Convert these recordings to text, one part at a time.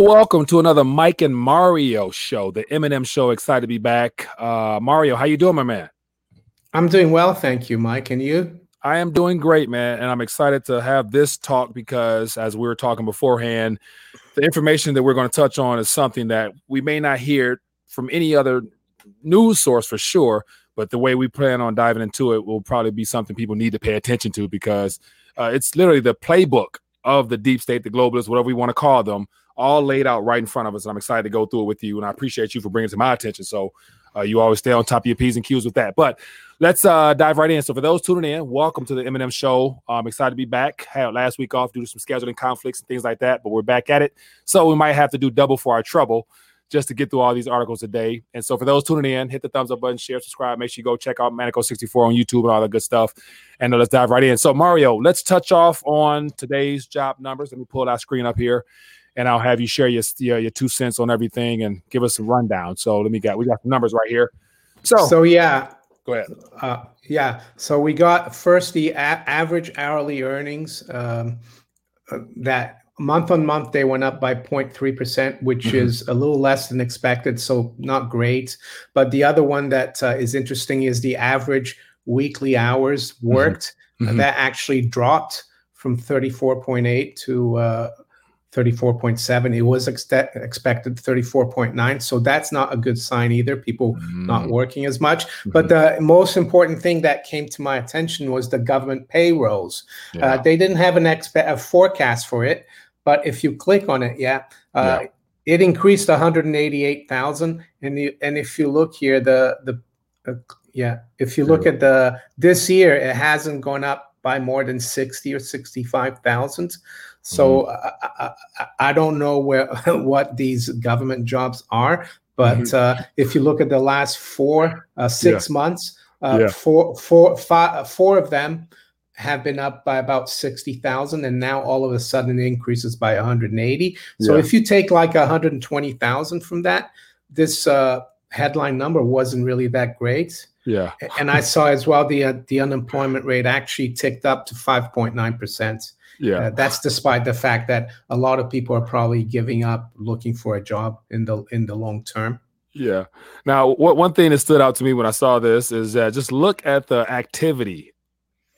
Welcome to another Mike and Mario show, the Eminem show. Excited to be back. Uh, Mario, how you doing, my man? I'm doing well, thank you, Mike. And you? I am doing great, man, and I'm excited to have this talk because, as we were talking beforehand, the information that we're going to touch on is something that we may not hear from any other news source for sure, but the way we plan on diving into it will probably be something people need to pay attention to because uh, it's literally the playbook of the deep state, the globalists, whatever we want to call them, all laid out right in front of us. And I'm excited to go through it with you. And I appreciate you for bringing it to my attention. So uh, you always stay on top of your P's and Q's with that. But let's uh, dive right in. So for those tuning in, welcome to the Eminem Show. I'm excited to be back. Had last week off due to some scheduling conflicts and things like that, but we're back at it. So we might have to do double for our trouble just to get through all these articles today. And so for those tuning in, hit the thumbs up button, share, subscribe. Make sure you go check out Manico64 on YouTube and all that good stuff. And uh, let's dive right in. So Mario, let's touch off on today's job numbers. Let me pull that screen up here and I'll have you share your, your, your two cents on everything and give us a rundown. So let me get we got the numbers right here. So so yeah, go ahead. Uh, yeah, so we got first the a- average hourly earnings um, uh, that month on month they went up by 0.3% which mm-hmm. is a little less than expected so not great but the other one that uh, is interesting is the average weekly hours mm-hmm. worked mm-hmm. that actually dropped from 34.8 to uh, 34.7 it was ex- expected 34.9 so that's not a good sign either people mm. not working as much mm-hmm. but the most important thing that came to my attention was the government payrolls yeah. uh, they didn't have an expe- a forecast for it but if you click on it yeah, uh, yeah. it increased 188,000 and you, and if you look here the the uh, yeah if you look at the this year it hasn't gone up by more than 60 or 65,000 so mm-hmm. I, I, I, don't know where what these government jobs are, but mm-hmm. uh, if you look at the last four uh, six yeah. months, uh, yeah. four, four, five, four of them have been up by about 60,000 and now all of a sudden it increases by 180. So yeah. if you take like 120,000 from that, this uh, headline number wasn't really that great. Yeah. and I saw as well the uh, the unemployment rate actually ticked up to 5.9%. Yeah. Uh, that's despite the fact that a lot of people are probably giving up looking for a job in the in the long term. Yeah. Now, what one thing that stood out to me when I saw this is that just look at the activity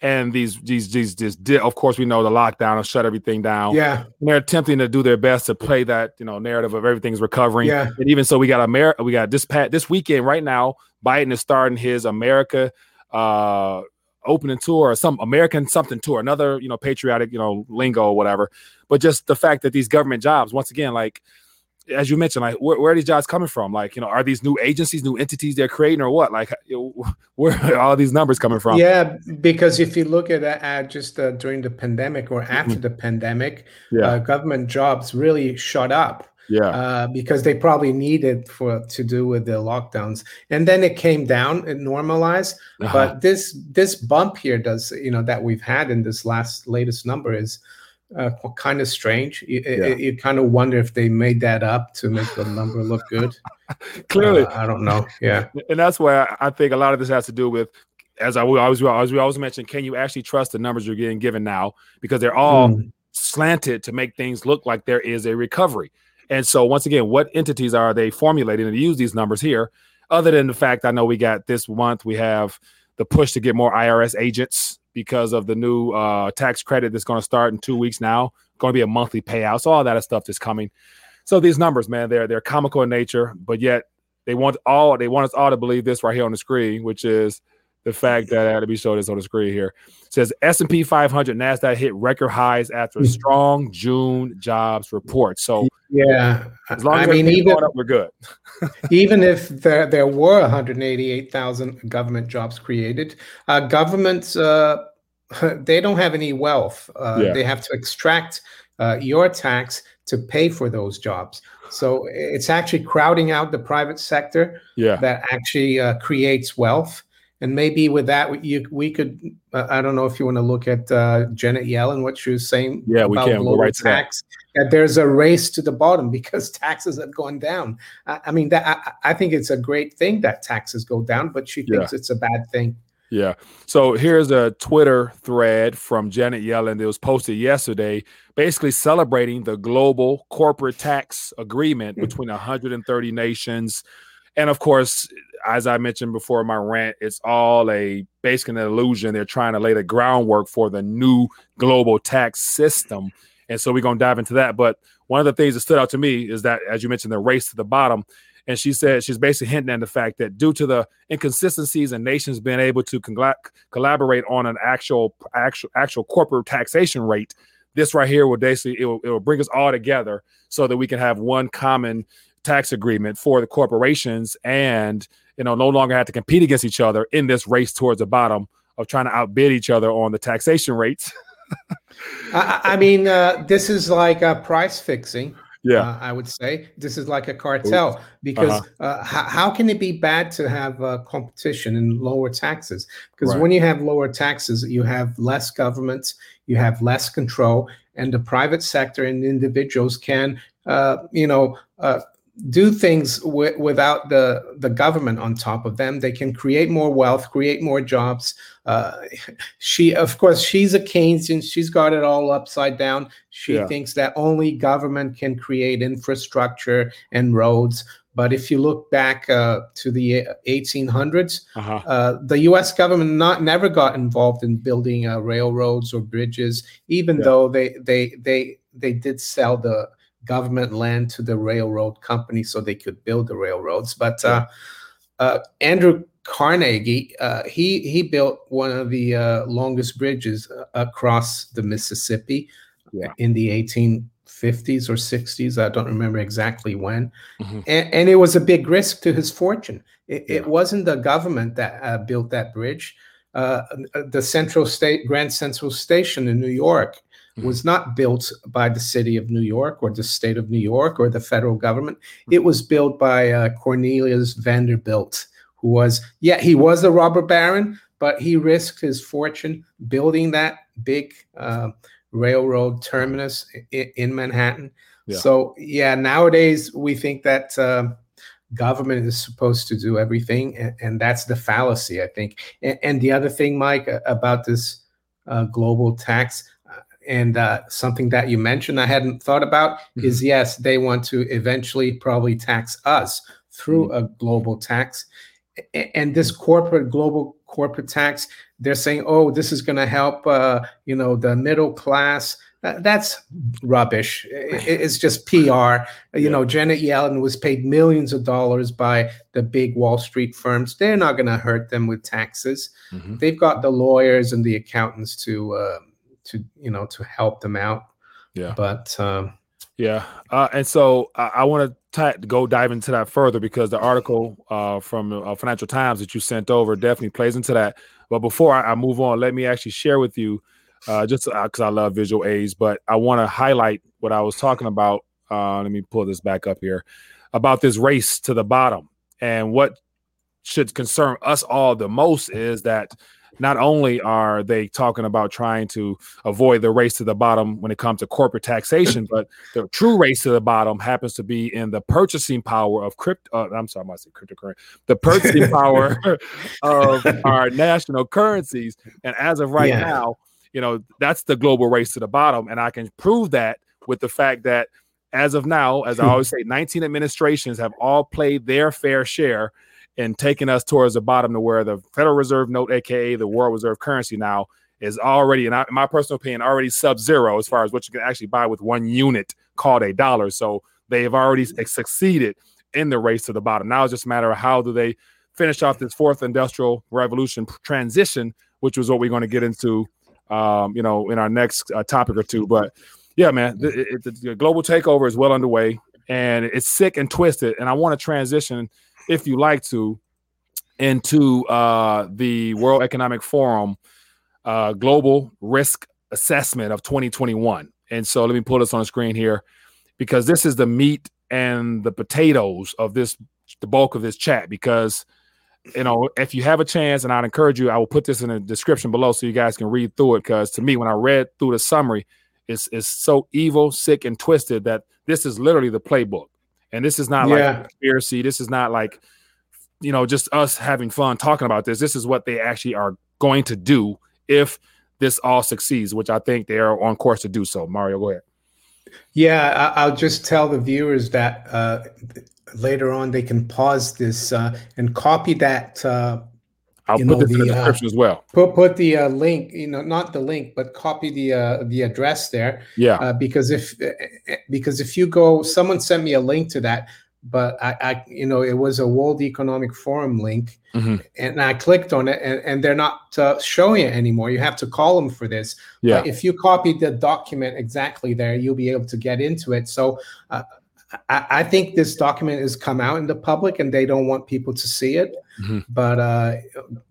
and these these these this of course we know the lockdown will shut everything down. Yeah. And they're attempting to do their best to play that, you know, narrative of everything's recovering. Yeah. And even so we got America we got this pat this weekend right now, Biden is starting his America uh opening tour or some American something tour, another, you know, patriotic, you know, lingo or whatever. But just the fact that these government jobs, once again, like as you mentioned, like where, where, are these jobs coming from? Like, you know, are these new agencies, new entities they're creating, or what? Like, you know, where are all these numbers coming from? Yeah, because if you look at uh, just uh, during the pandemic or after mm-hmm. the pandemic, yeah. uh, government jobs really shot up yeah uh, because they probably needed for to do with the lockdowns and then it came down it normalized uh-huh. but this this bump here does you know that we've had in this last latest number is uh, kind of strange you, yeah. you kind of wonder if they made that up to make the number look good clearly uh, i don't know yeah and that's why i think a lot of this has to do with as I always as we always mention, can you actually trust the numbers you're getting given now? Because they're all mm. slanted to make things look like there is a recovery. And so, once again, what entities are they formulating to use these numbers here? Other than the fact I know we got this month, we have the push to get more IRS agents because of the new uh, tax credit that's going to start in two weeks now. Going to be a monthly payout. So all that stuff is coming. So these numbers, man, they're they're comical in nature, but yet they want all they want us all to believe this right here on the screen, which is the fact that I had to be showed this on the screen here it says S&P 500 Nasdaq hit record highs after hmm. strong June jobs report. So yeah, as long as I mean, even up, we're good. even if there there were 188,000 government jobs created, uh, governments uh, they don't have any wealth. Uh, yeah. They have to extract uh, your tax to pay for those jobs. So it's actually crowding out the private sector yeah. that actually uh, creates wealth and maybe with that we, you, we could uh, i don't know if you want to look at uh, janet yellen what she was saying yeah we can global right tax that. that there's a race to the bottom because taxes have gone down i, I mean that I, I, think it's a great thing that taxes go down but she thinks yeah. it's a bad thing Yeah. So here's a Twitter thread from Janet Yellen that was posted yesterday, basically celebrating the global corporate tax agreement mm. between 130 nations. And of course, as I mentioned before my rant, it's all a basically an illusion. They're trying to lay the groundwork for the new global tax system. And so we're going to dive into that. But one of the things that stood out to me is that, as you mentioned, the race to the bottom and she said she's basically hinting at the fact that due to the inconsistencies and nations being able to collaborate on an actual actual actual corporate taxation rate, this right here will basically it will, it will bring us all together so that we can have one common tax agreement for the corporations and you know no longer have to compete against each other in this race towards the bottom of trying to outbid each other on the taxation rates. I, I, mean, uh, this is like a price fixing yeah uh, i would say this is like a cartel because uh-huh. uh, how, how can it be bad to have uh, competition and lower taxes because right. when you have lower taxes you have less government you have less control and the private sector and individuals can uh, you know uh, do things w- without the the government on top of them. They can create more wealth, create more jobs. Uh, she, of course, she's a Keynesian. She's got it all upside down. She yeah. thinks that only government can create infrastructure and roads. But if you look back uh, to the 1800s, uh-huh. uh, the U.S. government not never got involved in building uh, railroads or bridges, even yeah. though they they they they did sell the government land to the railroad company so they could build the railroads. But uh, uh, Andrew Carnegie, uh, he he built one of the uh, longest bridges uh, across the Mississippi yeah. in the 1850s or 60s. I don't remember exactly when, mm-hmm. and, and, it was a big risk to his fortune. It, yeah. it wasn't the government that uh, built that bridge. the Central State Grand Central Station in New York. Was not built by the city of New York or the state of New York or the federal government. Mm-hmm. It was built by uh, Cornelius Vanderbilt, who was, yeah, he was a robber baron, but he risked his fortune building that big uh, railroad terminus in, in Manhattan. Yeah. So, yeah, nowadays we think that. Uh, government is supposed to do everything and, and that's the fallacy i think and, and, the other thing mike about this uh, global tax and uh, something that you mentioned I hadn't thought about mm-hmm. is yes, they want to eventually probably tax us through mm-hmm. a global tax. And this corporate global corporate tax, they're saying, oh, this is going to help, uh, you know, the middle class. That's rubbish. It's just PR. You yeah. know, Janet Yellen was paid millions of dollars by the big Wall Street firms. They're not going to hurt them with taxes. Mm-hmm. They've got the lawyers and the accountants to uh, to you know to help them out. Yeah. But um, yeah, uh, and so I, I want to go dive into that further because the article uh, from uh, Financial Times that you sent over definitely plays into that. But before I, I move on, let me actually share with you, uh, just because uh, I love visual aids, but I want to highlight what I was talking about. Uh, let me pull this back up here about this race to the bottom and what should concern us all the most is that not only are they talking about trying to avoid the race to the bottom when it comes to corporate taxation, but the true race to the bottom happens to be in the purchasing power of crypto. Uh, I'm sorry, I say cryptocurrency. The purchasing power of our national currencies, and as of right yeah. now, you know that's the global race to the bottom, and I can prove that with the fact that as of now, as I always say, 19 administrations have all played their fair share and taking us towards the bottom to where the Federal Reserve note, aka the world reserve currency, now is already, in my personal opinion, already sub zero as far as what you can actually buy with one unit called a dollar. So they have already succeeded in the race to the bottom. Now it's just a matter of how do they finish off this fourth industrial revolution transition, which was what we're going to get into, um, you know, in our next uh, topic or two. But yeah, man, the, the, the global takeover is well underway and it's sick and twisted. And I want to transition if you like to, into uh, the World Economic Forum uh, Global Risk Assessment of 2021. And so let me pull this on the screen here because this is the meat and the potatoes of this, the bulk of this chat. Because, you know, if you have a chance, and I'd encourage you, I will put this in the description below so you guys can read through it. Because to me, when I read through the summary, it's, it's so evil, sick, and twisted that this is literally the playbook. And this is not yeah. like a conspiracy. This is not like you know, just us having fun talking about this. This is what they actually are going to do if this all succeeds, which I think they are on course to do so. Mario, go ahead. Yeah, I'll just tell the viewers that uh, later on they can pause this uh, and copy that. Uh, I'll put know, this the, in the uh, description as well. Put put the uh, link, you know, not the link, but copy the uh, the address there. Yeah. because if because if you go, someone sent me a link to that but I, I, you know, it was a World Economic Forum link, mm-hmm. and I clicked on it, and, and they're not uh, showing it anymore. You have to call them for this. Yeah. But if you copy the document exactly there, you'll be able to get into it. So. I, I, think this document has come out in the public and they don't want people to see it. Mm-hmm. But uh,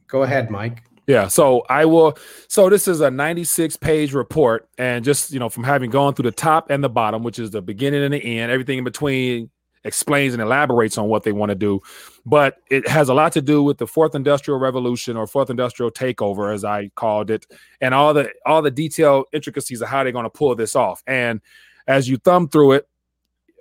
go ahead, Mike. Yeah, so I will. So this is a 96 page report, and just you know, from having gone through the top and the bottom, which is the beginning and the end, everything in between, explains and elaborates on what they want to do. But it has a lot to do with the fourth industrial revolution or fourth industrial takeover, as I called it, and all the all the detailed intricacies of how they're going to pull this off. And as you thumb through it,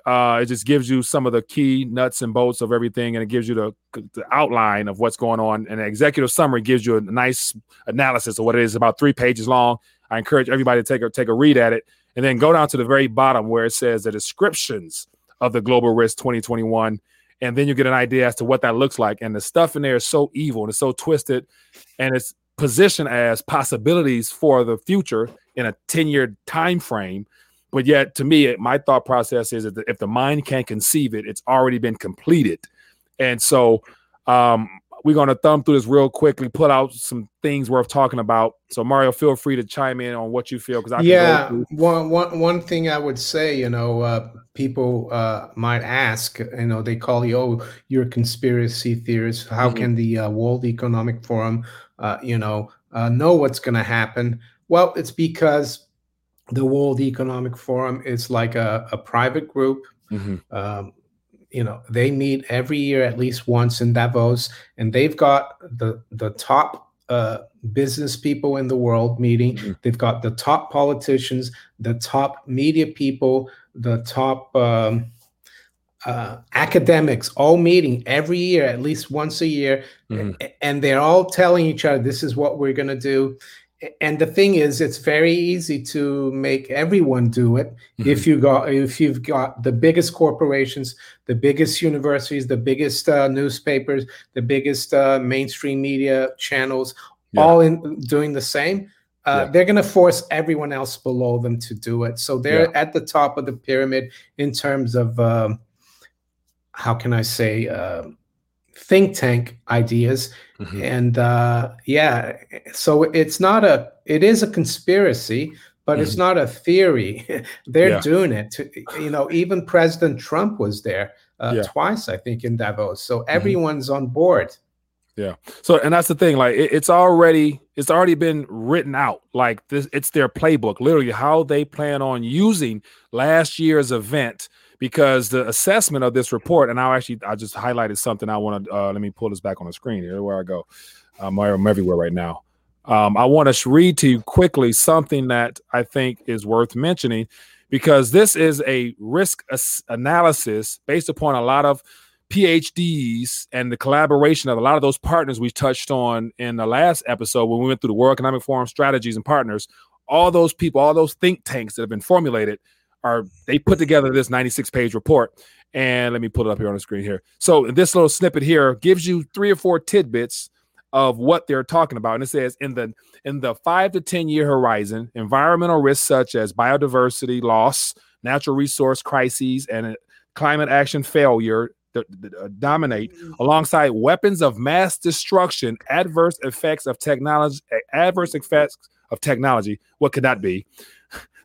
uh, it just gives you some of the key nuts and bolts of everything, and it gives you the, the outline of what's going on. And the executive summary gives you a nice analysis of what it is, about three pages long. I encourage everybody to take a take a read at it, and then go down to the very bottom where it says the descriptions of the global risk 2021 and then you get an idea as to what that looks like and the stuff in there is so evil and it's so twisted and it's positioned as possibilities for the future in a 10 year time frame but yet to me my thought process is that if the mind can't conceive it it's already been completed and so um, we're going to thumb through this real quickly, put out some things worth talking about. So, Mario, feel free to chime in on what you feel. Because I yeah, one, one, one thing I would say, you know, uh, people uh, might ask, you know, they call you, oh, you're a conspiracy theorist. How mm-hmm. can the uh, World Economic Forum, uh, you know, uh, know what's going to happen? Well, it's because the World Economic Forum is like a, a private group. Mm-hmm. Um, you know they meet every year at least once in Davos, and they've got the the top uh, business people in the world meeting. Mm-hmm. They've got the top politicians, the top media people, the top um, uh, academics, all meeting every year, at least once a year, mm-hmm. and they're all telling each other, "This is what we're going to do." And the thing is it's very easy to make everyone do it mm-hmm. if you got if you've got the biggest corporations the biggest universities the biggest uh, newspapers the biggest uh, mainstream media channels yeah. all in doing the same uh, yeah. they're going to force everyone else below them to do it so they're yeah. at the top of the pyramid in terms of um, how can i say uh, think tank ideas mm-hmm. and uh, yeah so it's not a it is a conspiracy but mm-hmm. it's not a theory they're yeah. doing it to, you know even president trump was there uh, yeah. twice i think in davos so mm-hmm. everyone's mm-hmm. on board yeah so and that's the thing like it, it's already it's already been written out like this it's their playbook literally how they plan on using last year's event because the assessment of this report, and I actually I just highlighted something I want to uh, let me pull this back on the screen here where I go. Um, I'm everywhere right now. Um, I want to read to you quickly something that I think is worth mentioning because this is a risk as- analysis based upon a lot of PhDs and the collaboration of a lot of those partners we touched on in the last episode when we went through the World Economic Forum strategies and partners. All those people, all those think tanks that have been formulated are they put together this 96 page report. And let me put it up here on the screen here. So this little snippet here gives you three or four tidbits of what they're talking about. And it says in the in the five to ten year horizon environmental risks such as biodiversity loss natural resource crises and climate action failure uh, dominate alongside weapons of mass destruction adverse effects of technology adverse effects of technology. What could that be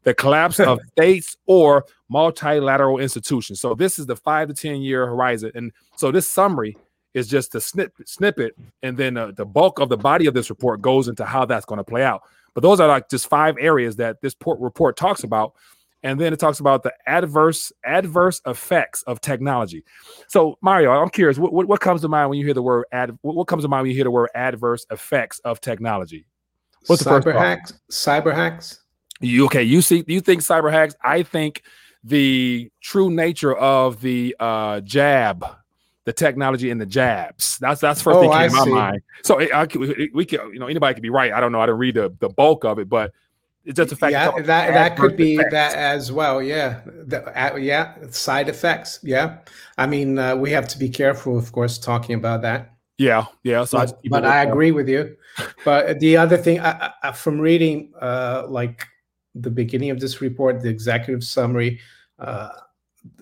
the collapse of states or multilateral institutions. So this is the five to 10 year horizon. And so this summary is just a snip, snippet. And then uh, the bulk of the body of this report goes into how that's going to play out. But those are like just five areas that this report talks about. And then it talks about the adverse adverse effects of technology. So Mario, I'm curious, what, what, what comes to mind when you hear the word ad? What comes to mind when you hear the word adverse effects of technology? What's cyber the cyber hacks? Cyber hacks. You okay? You see, you think cyber hacks? I think the true nature of the uh, jab the technology and the jabs. That's that's the first oh, thing came in my mind. So it, I, we, we can, you know, anybody could be right. I don't know. I didn't read the, the bulk of it, but it's just a fact. Yeah, that that could be effects. that as well. Yeah, the, uh, yeah, side effects. Yeah, I mean, uh, we have to be careful, of course, talking about that. Yeah, yeah. So but, but I agree with you. But the other thing, I, I, from reading, uh, like the beginning of this report, the executive summary, uh,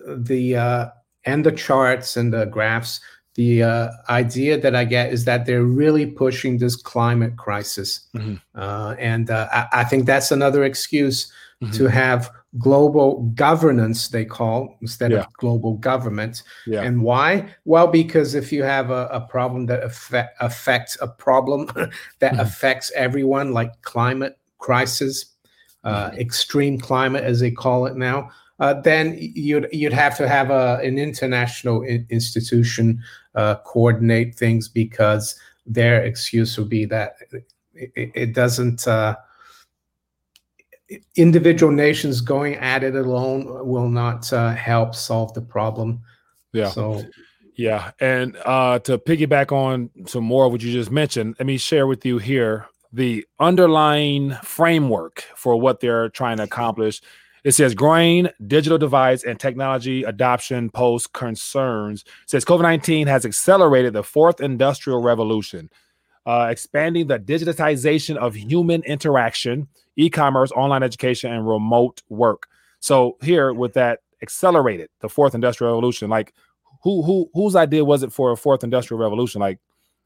the uh, and the charts and the graphs, the uh, idea that I get is that they're really pushing this climate crisis, mm-hmm. uh, and uh, I, I, think that's another excuse mm-hmm. to have global governance. They call instead yeah. of global government. Yeah. And why? Well, because if you have a, a problem that affect, affects a problem that mm-hmm. affects everyone, like climate crisis, uh, mm-hmm. extreme climate as they call it now, uh, then you'd you'd have to have a, an international in- institution uh, coordinate things because their excuse would be that it, it doesn't. Uh, individual nations going at it alone will not uh, help solve the problem. Yeah. So. Yeah, and uh, to piggyback on some more of what you just mentioned, let me share with you here the underlying framework for what they're trying to accomplish it says growing digital device and technology adoption pose concerns. It says COVID 19 has accelerated the fourth industrial revolution, uh, expanding the digitization of human interaction, e commerce, online education, and remote work. So, here with that accelerated the fourth industrial revolution, like who who whose idea was it for a fourth industrial revolution? Like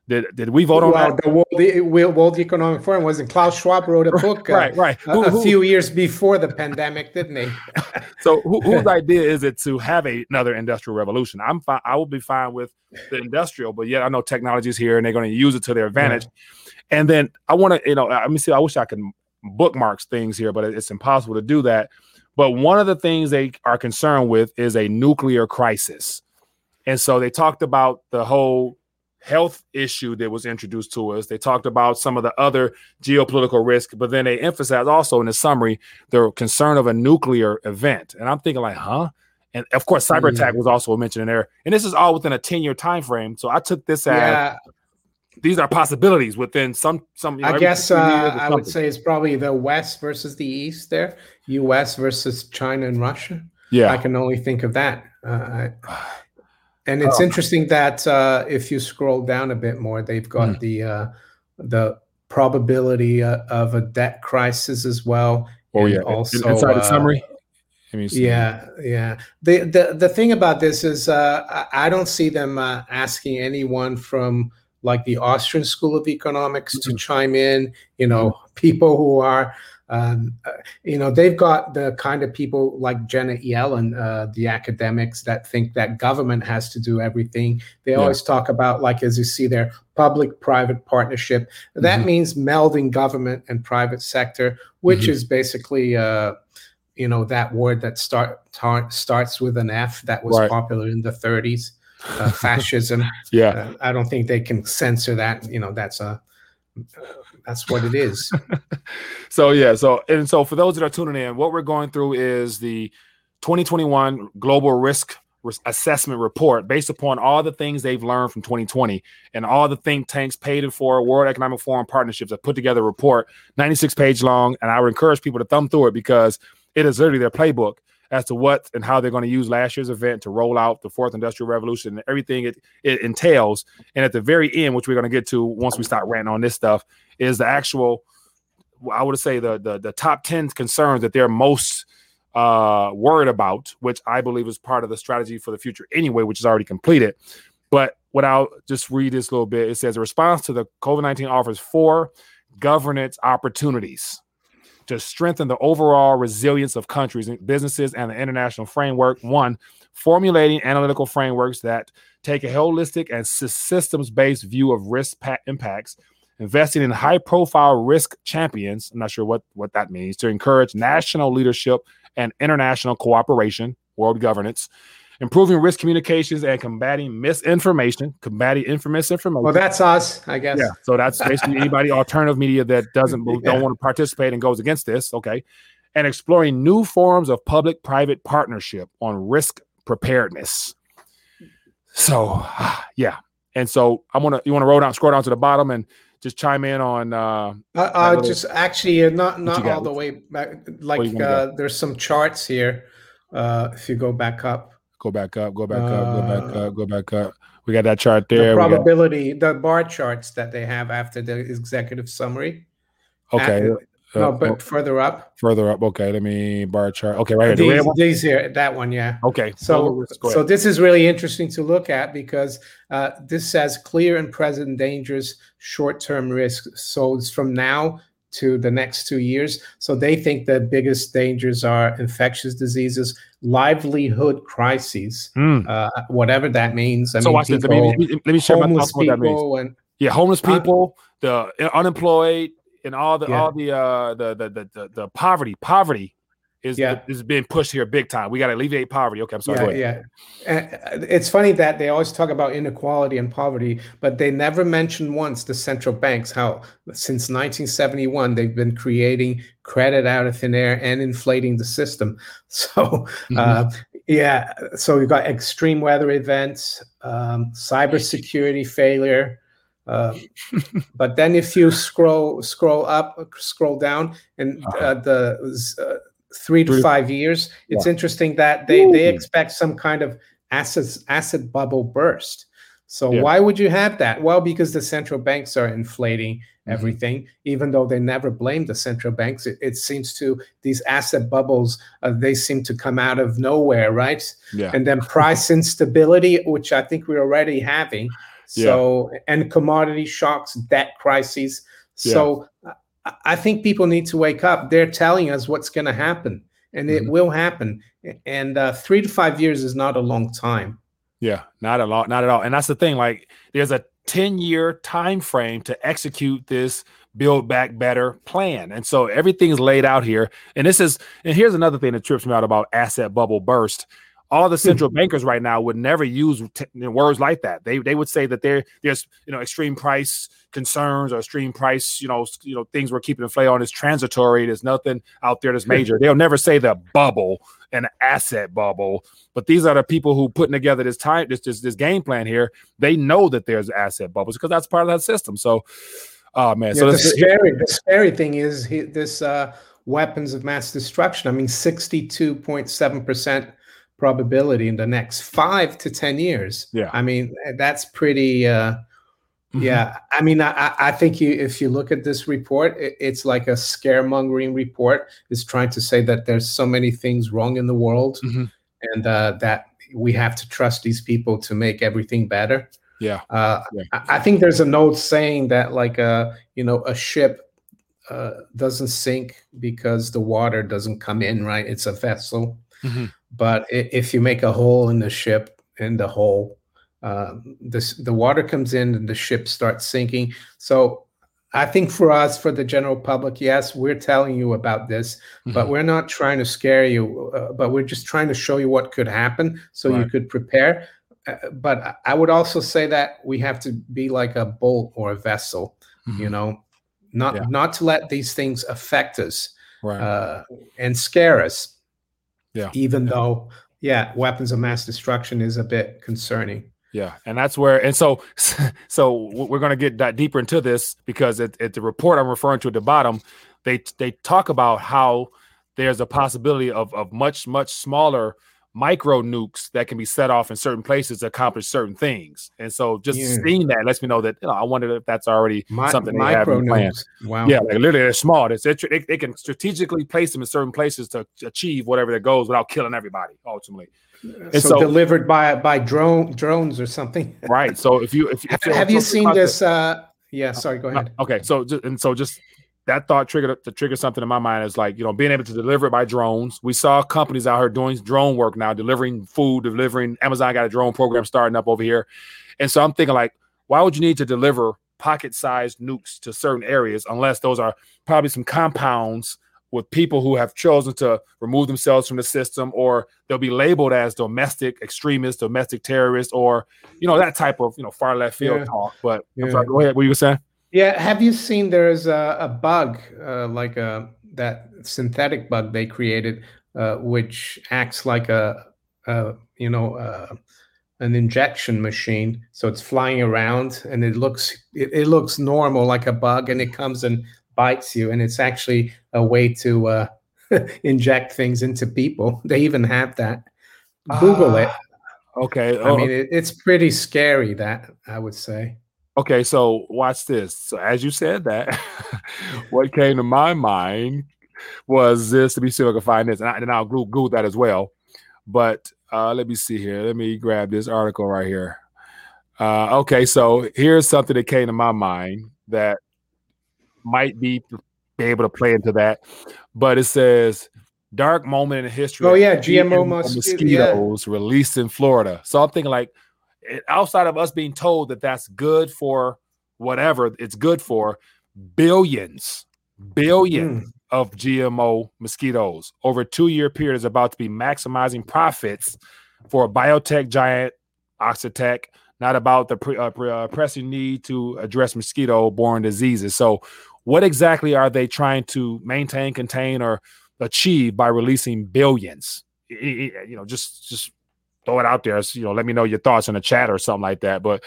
did did we vote on well, that? The World, the World Economic Forum wasn't Klaus Schwab wrote a book, uh, right, right, who, a, a few years before the pandemic, didn't he? so, who, whose idea is it to have a, another industrial revolution? I'm fine. I will be fine with the industrial, but yet I know technology is here and they're going to use it to their advantage. Yeah. And then I want to, you know, let me see. I wish I could bookmarks things here, but it's impossible to do that. But one of the things they are concerned with is a nuclear crisis. And so they talked about the whole health issue that was introduced to us. They talked about some of the other geopolitical risk, but then they emphasized also in the summary the concern of a nuclear event. And I'm thinking like, huh? And of course, cyber attack mm. was also mentioned in there. And this is all within a 10 year time frame. So I took this as yeah. these are possibilities within some some. You know, I guess uh, I would say it's probably the West versus the East there, U.S. versus China and Russia. Yeah, I can only think of that. Uh, and it's oh. interesting that uh, if you scroll down a bit more, they've got mm. the uh, the probability uh, of a debt crisis as well. Oh yeah, also inside the uh, summary. Yeah, yeah. The the the thing about this is, uh, I don't see them uh, asking anyone from like the Austrian School of Economics mm-hmm. to chime in. You know, mm-hmm. people who are um, uh, you know, they've got the kind of people like Janet Yellen, uh, the academics that think that government has to do everything. They yeah. always talk about, like, as you see there, public private partnership. That mm-hmm. means melding government and private sector, which mm-hmm. is basically, uh, you know, that word that start tar- starts with an F that was right. popular in the 30s. Uh, fascism. yeah, uh, I don't think they can censor that. You know, that's a that's what it is. so yeah, so and so for those that are tuning in, what we're going through is the 2021 Global Risk Assessment Report, based upon all the things they've learned from 2020 and all the think tanks paid for World Economic Forum partnerships have put together a report, 96 page long, and I would encourage people to thumb through it because it is literally their playbook as to what and how they're going to use last year's event to roll out the fourth industrial revolution and everything it, it entails. And at the very end, which we're going to get to once we start ranting on this stuff, is the actual, I would say the the, the top 10 concerns that they're most uh, worried about, which I believe is part of the strategy for the future anyway, which is already completed. But what I'll just read this little bit, it says a response to the COVID 19 offers four governance opportunities to strengthen the overall resilience of countries, and businesses, and the international framework. One, formulating analytical frameworks that take a holistic and systems based view of risk impacts, investing in high profile risk champions. I'm not sure what, what that means to encourage national leadership and international cooperation, world governance, improving risk communications and combating misinformation, combating misinformation. Well, that's us, I guess. Yeah. So that's basically anybody alternative media that doesn't yeah. don't want to participate and goes against this. Okay. And exploring new forms of public-private partnership on risk preparedness. So yeah, and so I want to you want to roll down, scroll down to the bottom, and just chime in on. Uh, uh, uh little, just actually uh, not not all the way back. Like uh, there's some charts here. Uh, if you go back up, go back up, go back up, go back up, go back up. We got that chart there. The probability, got... the bar charts that they have after the executive summary. Okay. At, no, but oh, further up. Further up. Okay, let me bar chart. Okay, right here. These, these here, that one, yeah. Okay. So, so this is really interesting to look at because uh, this says clear and present dangers, short-term risks. So it's from now to the next two years. So they think the biggest dangers are infectious diseases, livelihood crises, mm. uh, whatever that means. I so mean, watch people, this. Let me, let me share my thoughts what that means. And, yeah, homeless people, uh, the unemployed, and all the yeah. all the uh the, the the the poverty poverty is yeah. is being pushed here big time. We got to alleviate poverty. Okay, I'm sorry. Yeah, yeah. Uh, it's funny that they always talk about inequality and poverty, but they never mention once the central banks how since 1971 they've been creating credit out of thin air and inflating the system. So, mm-hmm. uh, yeah. So we've got extreme weather events, um, cybersecurity failure. Um, but then if you scroll scroll up, scroll down, and uh, uh-huh. the uh, three to five years, it's yeah. interesting that they Ooh. they expect some kind of asset asset bubble burst. So yeah. why would you have that? Well, because the central banks are inflating mm-hmm. everything, mm-hmm. even though they never blame the central banks. It, it seems to these asset bubbles, uh, they seem to come out of nowhere, right? Yeah. And then price instability, which I think we're already having. So yeah. and commodity shocks, debt crises. So yeah. I think people need to wake up. They're telling us what's going to happen, and mm-hmm. it will happen. And uh, three to five years is not a long time. Yeah, not a lot, not at all. And that's the thing. Like, there's a 10 year time frame to execute this build back better plan. And so everything's laid out here. And this is, and here's another thing that trips me out about asset bubble burst all the central bankers right now would never use t- words like that. They they would say that there there's you know extreme price concerns or extreme price you know you know things we're keeping inflation on is transitory. There's nothing out there that's major. They'll never say the bubble an asset bubble. But these are the people who putting together this time this this, this game plan here. They know that there's asset bubbles because that's part of that system. So, oh man, yeah, so the scary the scary thing is this uh, weapons of mass destruction. I mean, sixty two point seven percent probability in the next five to 10 years. Yeah. I mean, that's pretty, uh, mm-hmm. yeah. I mean, I, I think you, if you look at this report, it, it's like a scaremongering report. It's trying to say that there's so many things wrong in the world mm-hmm. and uh, that we have to trust these people to make everything better. Yeah. Uh, yeah. I, I think there's a note saying that like, uh, you know, a ship uh, doesn't sink because the water doesn't come in, right? It's a vessel. Mm-hmm. But if you make a hole in the ship, in the hole, uh, this the water comes in and the ship starts sinking. So I think for us, for the general public, yes, we're telling you about this, mm-hmm. but we're not trying to scare you. Uh, but we're just trying to show you what could happen so right. you could prepare. Uh, but I would also say that we have to be like a boat or a vessel, mm-hmm. you know, not yeah. not to let these things affect us right. uh, and scare us. Yeah. Even yeah. though, yeah, weapons of mass destruction is a bit concerning. Yeah, and that's where, and so, so we're going to get that deeper into this because at, at the report I'm referring to at the bottom, they they talk about how there's a possibility of of much much smaller micro nukes that can be set off in certain places to accomplish certain things. And so just yeah. seeing that lets me know that you know, I wonder if that's already My, something they have in plan. Wow. Yeah, like literally they're small. It's, it, they can strategically place them in certain places to achieve whatever their goals without killing everybody ultimately. And so, so, delivered by by drone drones or something. right. So if you if, if have you seen this uh yeah, sorry, go ahead. Okay, so just, and so just that thought triggered to trigger something in my mind is like you know being able to deliver it by drones. We saw companies out here doing drone work now, delivering food, delivering. Amazon got a drone program starting up over here, and so I'm thinking like, why would you need to deliver pocket-sized nukes to certain areas unless those are probably some compounds with people who have chosen to remove themselves from the system, or they'll be labeled as domestic extremists, domestic terrorists, or you know that type of you know far left field yeah. talk. But yeah. sorry, go ahead. What you were saying? Yeah, have you seen there's a, a bug uh, like a that synthetic bug they created, uh, which acts like a, a you know a, an injection machine, so it's flying around and it looks it, it looks normal like a bug, and it comes and bites you, and it's actually a way to uh, inject things into people. They even have that. Google uh, it. Okay. I mean, it, it's pretty scary. That I would say. Okay, so watch this. So as you said that, what came to my mind was this. Let me see if I can find this, and, I, and I'll Google that as well. But uh, let me see here. Let me grab this article right here. Uh, okay, so here's something that came to my mind that might be be able to play into that. But it says dark moment in history. Oh yeah, GMO mosquitoes yeah. released in Florida. So I'm thinking like outside of us being told that that's good for whatever it's good for, billions, billions mm. of GMO mosquitoes over a two year period is about to be maximizing profits for a biotech giant, Oxitec, not about the pre, uh, pre, uh, pressing need to address mosquito borne diseases. So, what exactly are they trying to maintain, contain, or achieve by releasing billions? You know, just just throw it out there. So, you know, let me know your thoughts in the chat or something like that. But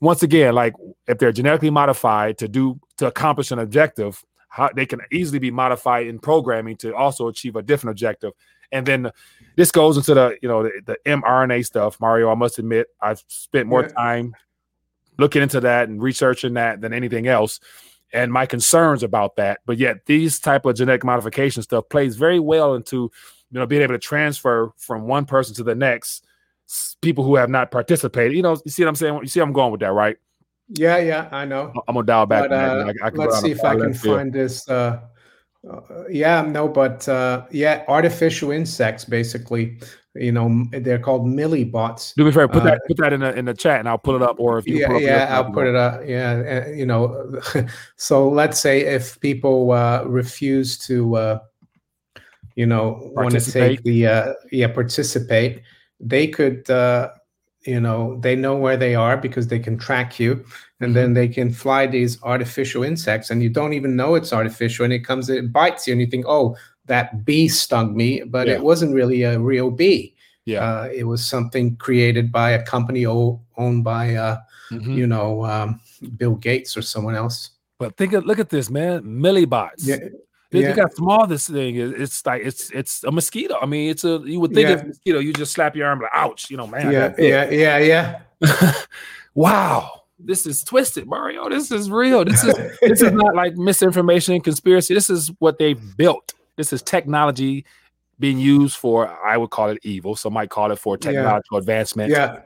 once again, like if they're genetically modified to do to accomplish an objective, how they can easily be modified in programming to also achieve a different objective. And then this goes into the you know the, the mRNA stuff. Mario, I must admit, I've spent more yeah. time looking into that and researching that than anything else and my concerns about that but yet these type of genetic modification stuff plays very well into you know being able to transfer from one person to the next people who have not participated. You know, you see what I'm saying? You see, I'm going with that, right? Yeah, yeah, I know. I'm gonna dial back. But, uh, I, I let's see if I can find this. Uh, uh, yeah, no, but uh, yeah, artificial insects, basically. You know, they're called millibots. Do me a favor, put that uh, put that in the in the chat, and I'll pull it up. Or if you yeah, yeah, I'll put it up. Yeah, you know, so let's say if people uh, refuse to, you know, want to take the yeah participate they could uh, you know they know where they are because they can track you and then mm-hmm. they can fly these artificial insects and you don't even know it's artificial and it comes it bites you and you think oh that bee stung me but yeah. it wasn't really a real bee yeah uh, it was something created by a company o- owned by uh, mm-hmm. you know um, bill gates or someone else but think of look at this man millibots yeah yeah. Look how small this thing is. It's like it's it's a mosquito. I mean, it's a you would think yeah. it's a mosquito. You just slap your arm like, ouch, you know, man. Yeah, yeah, yeah, yeah. wow, this is twisted, Mario. This is real. This is this is not like misinformation, and conspiracy. This is what they've built. This is technology being used for. I would call it evil. Some might call it for technological yeah. advancement. Yeah.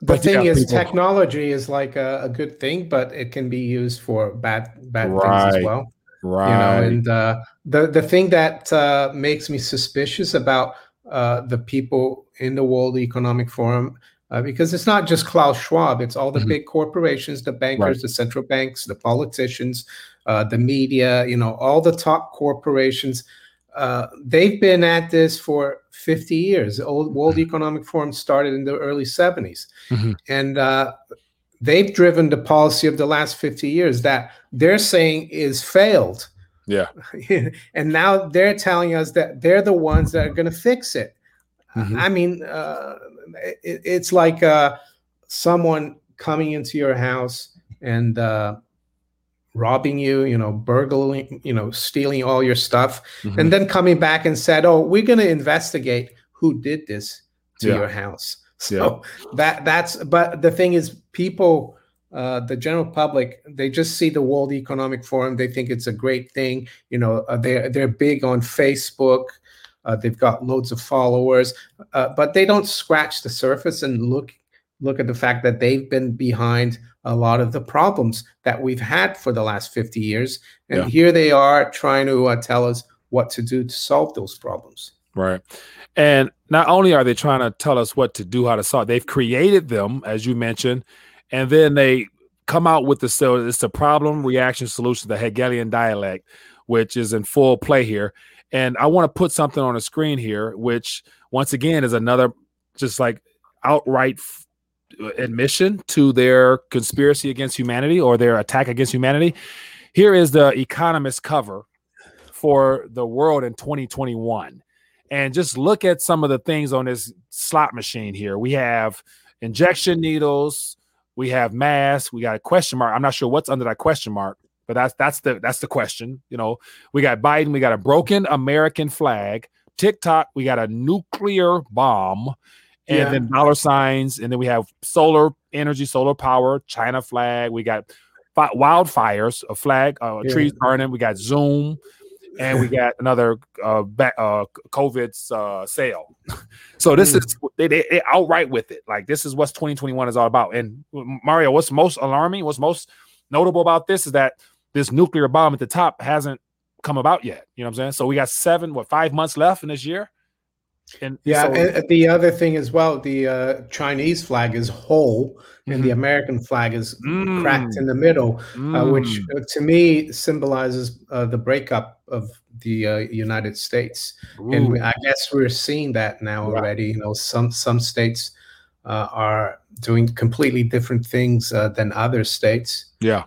The but thing is, people... technology is like a, a, good thing, but it can be used for bad bad right. things as well. Right. You know, and uh, the the thing that uh, makes me suspicious about uh, the people in the World Economic Forum, uh, because it's not just Klaus Schwab, it's all the mm-hmm. big corporations, the bankers, right. the central banks, the politicians, uh, the media. You know, all the top corporations. Uh, they've been at this for 50 years. The old World mm-hmm. Economic Forum started in the early 70s, mm-hmm. and they've driven the policy of the last 50 years that they're saying is failed. Yeah. and now they're telling us that they're the ones that are going to fix it. Mm-hmm. I mean, uh, it, it's like uh, someone coming into your house and uh, robbing you, you know, burgling, you know, stealing all your stuff, mm-hmm. and then coming back and said, "Oh, we're going to investigate who did this to yeah. your house." So yeah. that that's but the thing is people uh, the general public they just see the World Economic Forum they think it's a great thing you know uh, they're they're big on Facebook uh, they've got loads of followers uh, but they don't scratch the surface and look look at the fact that they've been behind a lot of the problems that we've had for the last 50 years. And yeah. here they are trying to uh, tell us what to do to solve those problems. Right. And not only are they trying to tell us what to do, how to solve, they've created them, as you mentioned, and then they come out with the so it's the problem reaction solution, the Hegelian dialect, which is in full play here. And I want to put something on the screen here, which once again is another just like outright f- admission to their conspiracy against humanity or their attack against humanity. Here is the Economist cover for the world in 2021 and just look at some of the things on this slot machine here. We have injection needles. We have mass. We got a question mark. I'm not sure what's under that question mark, but that's that's the that's the question. You know, we got Biden. We got a broken American flag. TikTok. We got a nuclear bomb, and yeah. then dollar signs, and then we have solar energy, solar power, China flag. We got wildfires, a flag, uh, yeah. trees burning. We got Zoom and we got another uh, back, uh COVID's uh, sale. so this mm. is they, they, they outright with it. Like this is what 2021 is all about. And Mario, what's most alarming, what's most notable about this is that this nuclear bomb at the top hasn't come about yet. You know what I'm saying? So we got seven, what five months left in this year. And yeah, so, and the other thing as well, the uh, Chinese flag is whole, mm-hmm. and the mm-hmm. American flag is mm. cracked in the middle, mm. uh, which mm. uh, to me symbolizes uh, the breakup of the uh, United States. Ooh. And I guess we're seeing that now already. You know, some some states uh, are doing completely different things than other states. Yeah,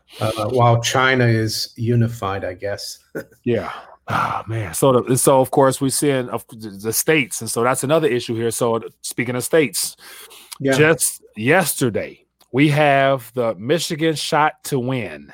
while China is unified, I guess. yeah. Ah man, so the, so of course we're seeing of the states, and so that's another issue here. So speaking of states, yeah. just yesterday we have the Michigan shot to win,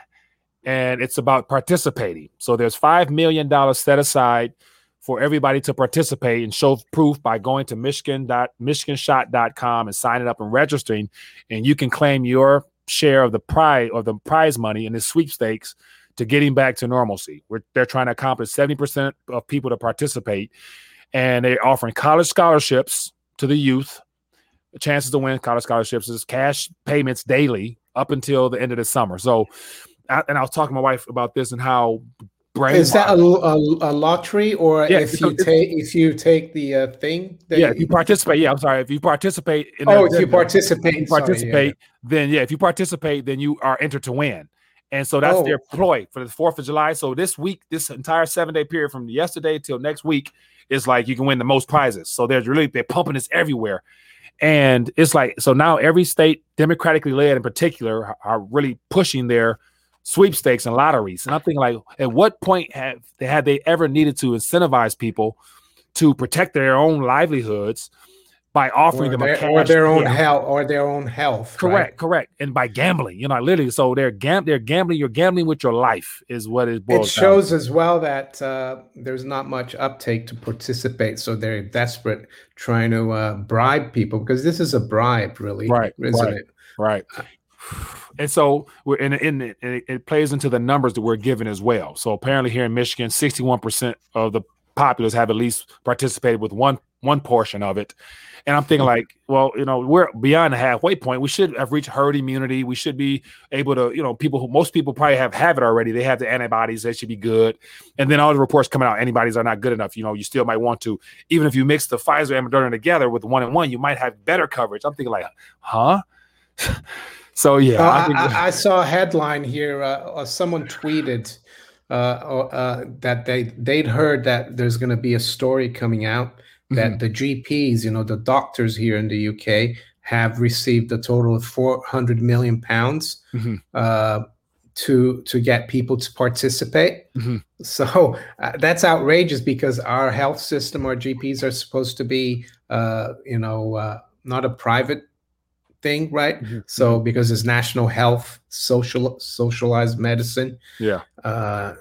and it's about participating. So there's five million dollars set aside for everybody to participate and show proof by going to Michigan michigan.michiganshot.com and signing up and registering, and you can claim your share of the prize or the prize money in the sweepstakes to getting back to normalcy. We're, they're trying to accomplish 70% of people to participate, and they're offering college scholarships to the youth. The chances to win college scholarships is cash payments daily up until the end of the summer. So, and I was talking to my wife about this and how is that a, a, a, lottery or yeah, if you take if you take the uh, thing? yeah, if you participate. Yeah, I'm sorry. If you participate. In oh, if you participate. If you participate, sorry, yeah. then yeah. If you participate, then you are entered to win. And so that's oh. their ploy for the 4th of July. So this week, this entire seven day period from yesterday till next week is like you can win the most prizes. So there's really, they're pumping this everywhere. And it's like, so now every state, democratically led in particular, are really pushing their sweepstakes and lotteries. And I'm thinking, like, at what point have they, had they ever needed to incentivize people to protect their own livelihoods? By offering or them a cash or their own health or their own health. Correct, right? correct. And by gambling, you know, literally, so they're gam- they're gambling. You're gambling with your life, is what it boils. It shows down. as well that uh, there's not much uptake to participate, so they're desperate trying to uh, bribe people because this is a bribe, really, right? Isn't right, it? Right. And so we're in, in it, it plays into the numbers that we're given as well. So apparently here in Michigan, 61% of the populace have at least participated with one one portion of it. And I'm thinking like, well, you know, we're beyond the halfway point. We should have reached herd immunity. We should be able to, you know, people who most people probably have have it already. They have the antibodies. They should be good. And then all the reports coming out, antibodies are not good enough. You know, you still might want to, even if you mix the Pfizer and Moderna together with one and one, you might have better coverage. I'm thinking like, huh? so yeah, uh, I, I, saw a headline here. Uh, someone tweeted uh, uh, that they they'd heard that there's going to be a story coming out that mm-hmm. the GPs, you know, the doctors here in the UK have received a total of 400 million pounds mm-hmm. uh, to to get people to participate. Mm-hmm. So uh, that's outrageous because our health system, our GPs are supposed to be, uh, you know, uh, not a private thing, right? Mm-hmm. So mm-hmm. because it's national health, social socialized medicine. Yeah. Uh,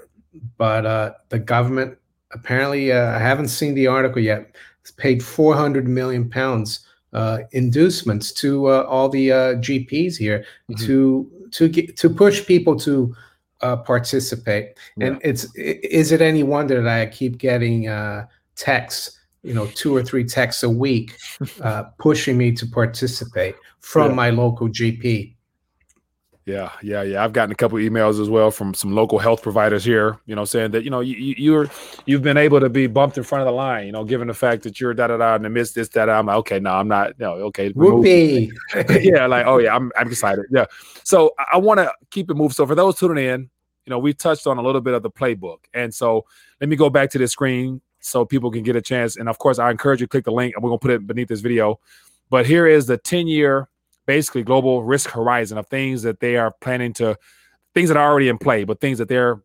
but uh, the government apparently, I haven't seen the article yet paid 400 million pounds uh, inducements to uh, all the uh, GPs here mm-hmm. to to get to push people to uh, participate. Yeah. And it's is it any wonder that I keep getting uh, texts, you know, two or three texts a week, uh, pushing me to participate from yeah. my local GP. Yeah, yeah, yeah. I've gotten a couple emails as well from some local health providers here, you know, saying that you know you, you're you've been able to be bumped in front of the line, you know, given the fact that you're da da da in the midst this that I'm like, okay, no, I'm not, no, okay, whoopee, yeah, like oh yeah, I'm I'm excited, yeah. So I, I want to keep it moving. So for those tuning in, you know, we've touched on a little bit of the playbook, and so let me go back to the screen so people can get a chance. And of course, I encourage you to click the link, and we're gonna put it beneath this video. But here is the 10 year basically global risk horizon of things that they are planning to things that are already in play, but things that they're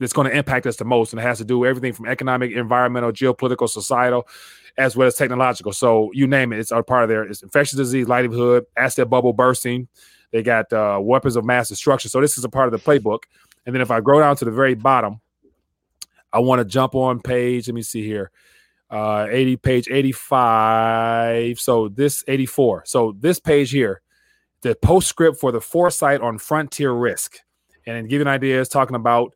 that's going to impact us the most, and it has to do everything from economic, environmental, geopolitical, societal, as well as technological. So you name it, it's a part of there. It's infectious disease, livelihood, asset bubble bursting. They got uh, weapons of mass destruction. So this is a part of the playbook. And then if I go down to the very bottom, I want to jump on page. Let me see here. Uh, 80 page 85. So this 84. So this page here, the postscript for the foresight on frontier risk. And giving ideas talking about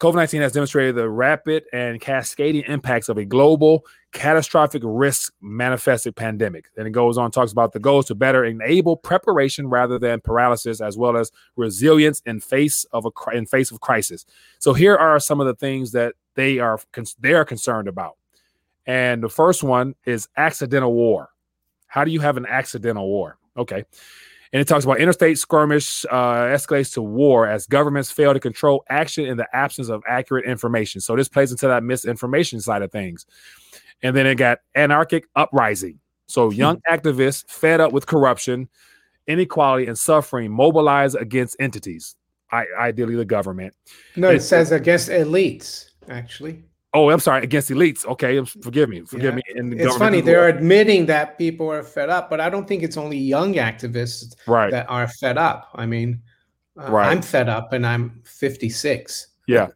COVID 19 has demonstrated the rapid and cascading impacts of a global catastrophic risk manifested pandemic. Then it goes on, talks about the goals to better enable preparation rather than paralysis, as well as resilience in face of a in face of crisis. So here are some of the things that they are they are concerned about. And the first one is accidental war. How do you have an accidental war? Okay. And it talks about interstate skirmish uh, escalates to war as governments fail to control action in the absence of accurate information. So this plays into that misinformation side of things. And then it got anarchic uprising. So hmm. young activists fed up with corruption, inequality, and suffering mobilize against entities, I, ideally the government. No, it, it says against elites, actually. Oh, I'm sorry, against elites. Okay, forgive me, forgive yeah. me. it's funny they're admitting that people are fed up, but I don't think it's only young activists right. that are fed up. I mean, uh, right. I'm fed up, and I'm 56. Yeah,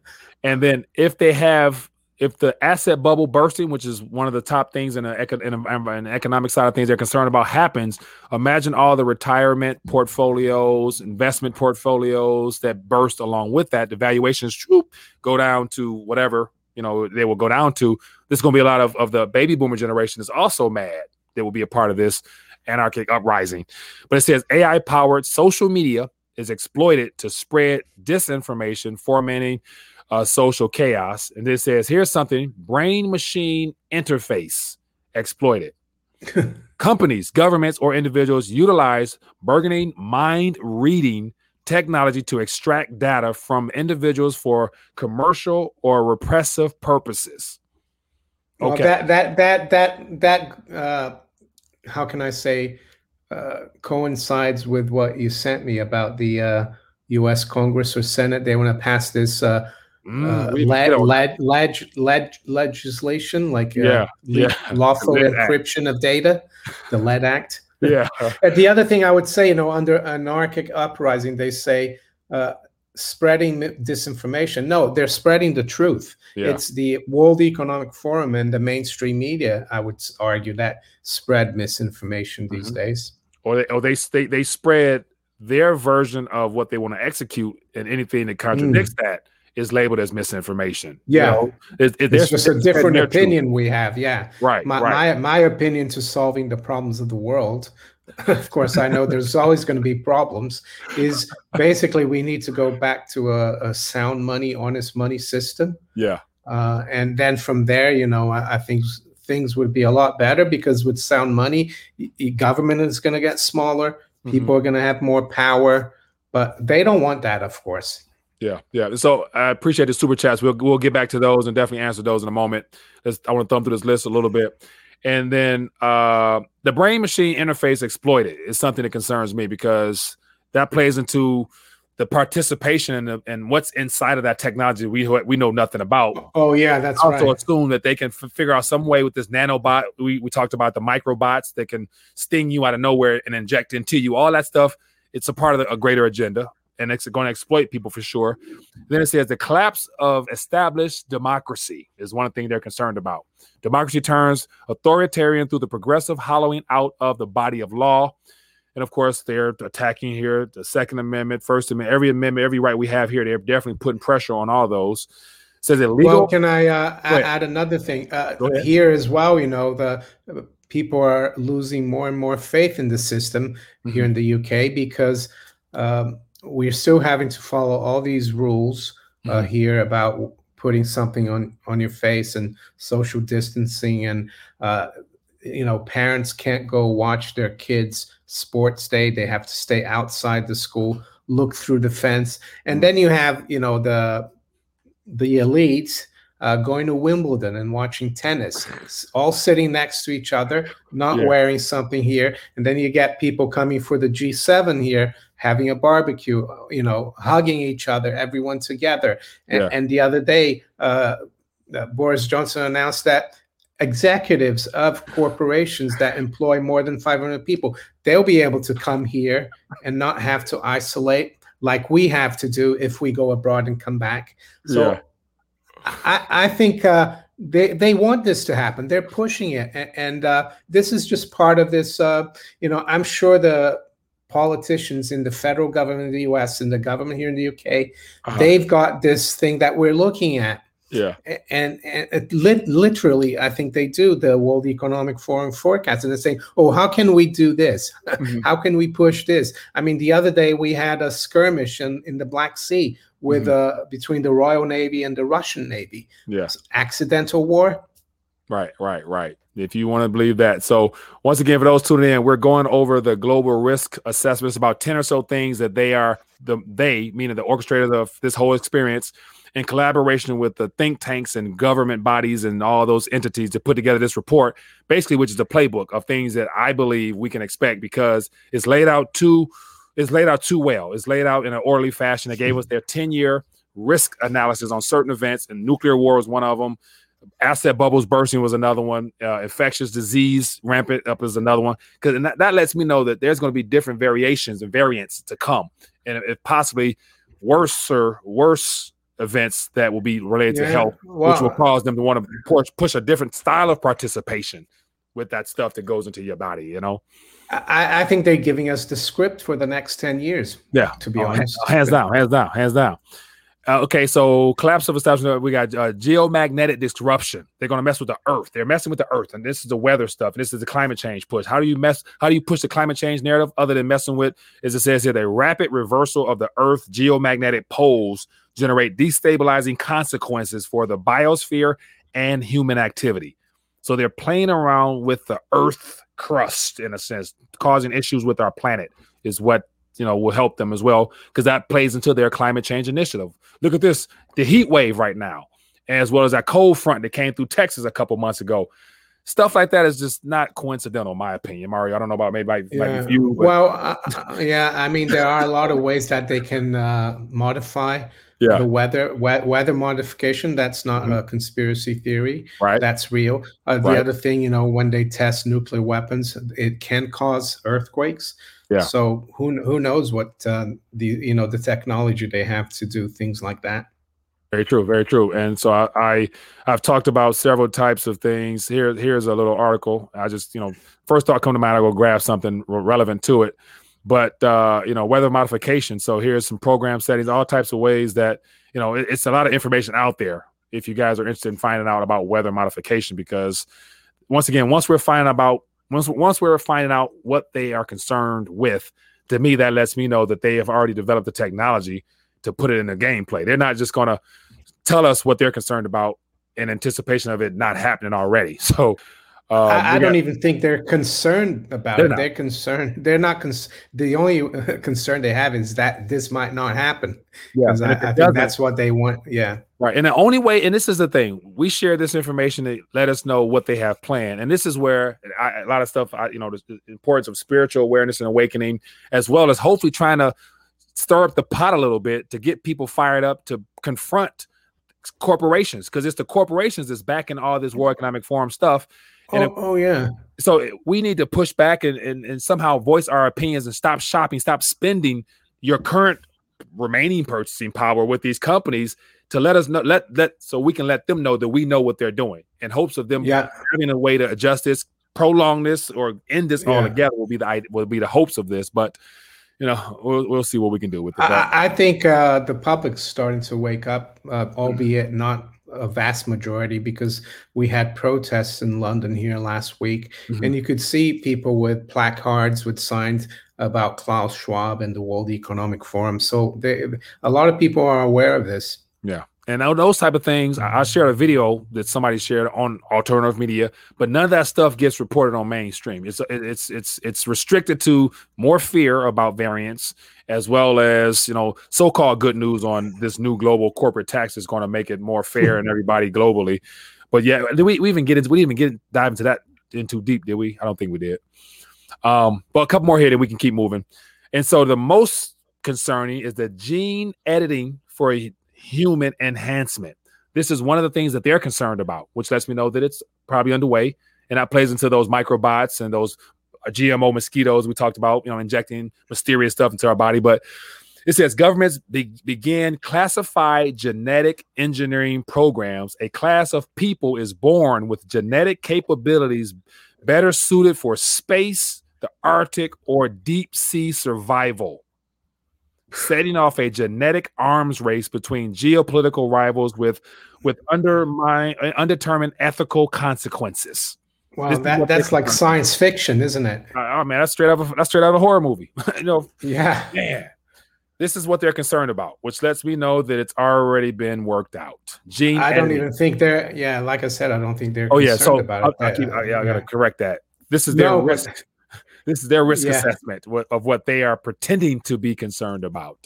and then if they have, if the asset bubble bursting, which is one of the top things in in, in the economic side of things they're concerned about, happens, imagine all the retirement portfolios, investment portfolios that burst along with that. The valuations whoop, go down to whatever you know they will go down to there's going to be a lot of, of the baby boomer generation is also mad they will be a part of this anarchic uprising. But it says ai powered social media is exploited to spread disinformation fomenting uh, social chaos. And this says here's something brain machine interface exploited. Companies governments or individuals utilize burgeoning mind reading technology to extract data from individuals for commercial or repressive purposes. Okay. Well, that that that that that uh, how can I say uh, coincides with what you sent me about the uh, U.S. Congress or Senate. They want to pass this uh, mm, uh, led, led, leg, leg, legislation, like uh, yeah, yeah. lawful encryption of data, the LED Act yeah. and the other thing I would say, you know, under anarchic uprising, they say uh, spreading disinformation. No, they're spreading the truth. Yeah. It's the World Economic Forum and the mainstream media, I would argue, that spread misinformation these mm-hmm. days. Or they, or they, they, they spread their version of what they want to execute, and anything that contradicts mm. that is labeled as misinformation. Yeah, you know, it, it, it's just a different opinion we have. Yeah, right my, right. my my opinion to solving the problems of the world. of course, I know there's always going to be problems. Is basically we need to go back to a, a sound money, honest money system. Yeah, uh, and then from there, you know, I, I think things would be a lot better because with sound money, government is going to get smaller. Mm-hmm. People mm-hmm. are going to have more power, but they don't want that, of course. Yeah, yeah. So I appreciate the super chats. We'll we'll get back to those and definitely answer those in a moment. Let's, I want to thumb through this list a little bit. And then uh, the brain machine interface exploited is something that concerns me because that plays into the participation and, and what's inside of that technology we we know nothing about. Oh yeah, that's also right. assume that they can f- figure out some way with this nanobot. We we talked about the microbots that can sting you out of nowhere and inject into you. All that stuff. It's a part of the, a greater agenda and it's going to exploit people for sure. Then it says the collapse of established democracy is one thing they're concerned about. Democracy turns authoritarian through the progressive hollowing out of the body of law. And of course, they're attacking here the Second Amendment, First Amendment, every amendment, every right we have here. They're definitely putting pressure on all those. It says illegal. Well, can I uh, add another thing uh, here as well? You know, the people are losing more and more faith in the system mm-hmm. here in the UK because um, we're still having to follow all these rules uh, mm-hmm. here about putting something on on your face and social distancing and uh, you know parents can't go watch their kids sports day they have to stay outside the school look through the fence and then you have you know the the elites uh, going to Wimbledon and watching tennis, all sitting next to each other, not Yeah. wearing something here. And then you get people coming for the G7 here, having a barbecue, you know, hugging each other, everyone together. And, Yeah. and the other day, uh, uh, Boris Johnson announced that executives of corporations that employ more than 500 people they'll be able to come here and not have to isolate like we have to do if we go abroad and come back so Yeah. I, I think uh, they they want this to happen. They're pushing it, and, and uh, this is just part of this. Uh, you know, I'm sure the politicians in the federal government of the U.S. and the government here in the U.K. Uh-huh. They've got this thing that we're looking at, yeah. And, and it lit, literally, I think they do the World Economic Forum forecast, and they're saying, "Oh, how can we do this? Mhm. how can we push this?" I mean, the other day we had a skirmish in, in the Black Sea with uh, between the Royal Navy and the Russian Navy Yeah. accidental war. Right, right, right. If you want to believe that. So, once again, for those tuning in, we're going over the global risk assessments, about 10 or so things that they are, the they, meaning the orchestrator of this whole experience, in collaboration with the think tanks and government bodies and all those entities to put together this report, basically, which is the playbook of things that I believe we can expect because it's laid out too, it's laid out too well. It's laid out in an orderly fashion. They gave us their 10 year risk analysis on certain events, and nuclear war was one of them asset bubbles bursting was another one. Uh, infectious disease rampant up is another one. Because that, that lets me know that there's going to be different variations and variants to come, and if possibly worse or worse events that will be related to Yeah, health, which will cause them to want to push, push a different style of participation with that stuff that goes into your body. You know? I, I think they're giving us the script for the next 10 years. Yeah. To be Oh, honest. hands down, hands down, hands down. Uh, okay, so collapse of establishment. We got uh, geomagnetic disruption. They're going to mess with the Earth. They're messing with the Earth, and this is the weather stuff. And this is the climate change push. How do you mess? How do you push the climate change narrative other than messing with? As it says here, the rapid reversal of the Earth geomagnetic poles generate destabilizing consequences for the biosphere and human activity. So they're playing around with the Earth crust in a sense, causing issues with our planet. Is what you know will help them as well because that plays into their climate change initiative. Look at this, the heat wave right now, as well as that cold front that came through Texas a couple months ago. Stuff like that is just not coincidental, in my opinion, Mario. I don't know about maybe might Yeah. you, but Well, uh, uh, yeah, I mean, there are a lot of ways that they can uh, modify yeah, the weather we- weather modification. That's not Mhm. a conspiracy theory. right, That's real. Uh, the Right. other thing, you know, when they test nuclear weapons, it can cause earthquakes. Yeah. So who who knows what uh, the you know the technology they have to do things like that. very true, very true. And so I, I I've talked about several types of things. Here, here's a little article. I just you know first thought come to mind. I go grab something relevant to it. But uh, you know weather modification. So here's some program settings, all types of ways that you know it- it's a lot of information out there. If you guys are interested in finding out about weather modification, because once again, once we're finding about once once we're finding out what they are concerned with, to me that lets me know that they have already developed the technology to put it in the gameplay. They're not just going to tell us what they're concerned about in anticipation of it not happening already. So um, I, I don't got- even think they're concerned about They're it. not. They're concerned. They're not. Cons- the only concern they have is that this might not happen. Yeah, I, I think that's what they want. Yeah. Right. And the only way, and this is the thing, we share this information to let us know what they have planned. And this is where I, a lot of stuff, I, you know, the, the importance of spiritual awareness and awakening, as well as hopefully trying to stir up the pot a little bit to get people fired up to confront corporations because it's the corporations that's backing all this World Economic Forum stuff. And Oh, if- oh yeah. so we need to push back and, and, and somehow voice our opinions and stop shopping, stop spending your current remaining purchasing power with these companies to let us know let let so we can let them know that we know what they're doing in hopes of them Yeah. having a way to adjust this, prolong this, or end this Yeah. altogether will be the will be the hopes of this. But you know, we'll we'll see what we can do with it. I, I I think uh, the public's starting to wake up, uh, albeit not a vast majority, because we had protests in London here last week, Mhm. and you could see people with placards with signs about Klaus Schwab and the World Economic Forum. So they, a lot of people are aware of this. Yeah. And those type of things, I, I shared a video that somebody shared on alternative media, but none of that stuff gets reported on mainstream. It's it's it's it's restricted to more fear about variants, as well as you know so-called good news on this new global corporate tax is going to make it more fair and everybody globally. But yeah, we, we even get into we didn't even get dive into that in too deep, did we? I don't think we did. Um, but a couple more here that we can keep moving. And so the most concerning is the gene editing for a human enhancement. This is one of the things that they're concerned about, which lets me know that it's probably underway. And that plays into those microbots and those uh, GMO mosquitoes we talked about, you know, injecting mysterious stuff into our body. But it says governments be- began classified genetic engineering programs. A class of people is born with genetic capabilities better suited for space, the Arctic, or deep sea survival setting off a genetic arms race between geopolitical rivals with with undermine, undetermined ethical consequences. Wow, that, that's like science fiction, isn't it? Uh, oh man, that's straight out of that's straight out of a horror movie. you know, yeah, man. This is what they're concerned about, which lets me know that it's already been worked out. Gene, I don't even think they're. Yeah, like I said, I don't think they're. Oh yeah, so about I, it. I, I, yeah, I gotta correct that. This is their no, risk. This is their risk yeah. assessment of what they are pretending to be concerned about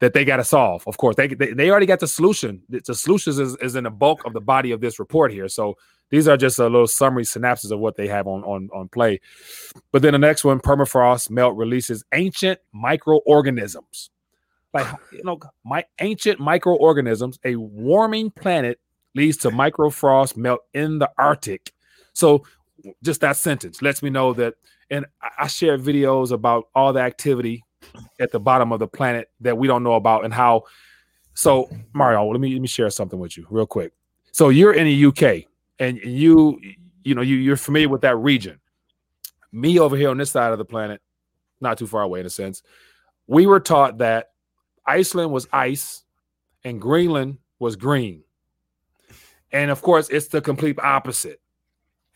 that they got to solve. Of course, they, they, they already got the solution. The solutions is, is in the bulk of the body of this report here. So these are just a little summary synapses of what they have on on on play. But then the next one, permafrost melt releases ancient microorganisms. Like you know, my ancient microorganisms. A warming planet leads to microfrost melt in the Arctic. So just that sentence lets me know that and I share videos about all the activity at the bottom of the planet that we don't know about and how. So Mario, let me let me share something with you real quick. So you're in the UK and you you know you you're familiar with that region. Me over here on this side of the planet, not too far away in a sense, we were taught that Iceland was ice and Greenland was green. And of course, it's the complete opposite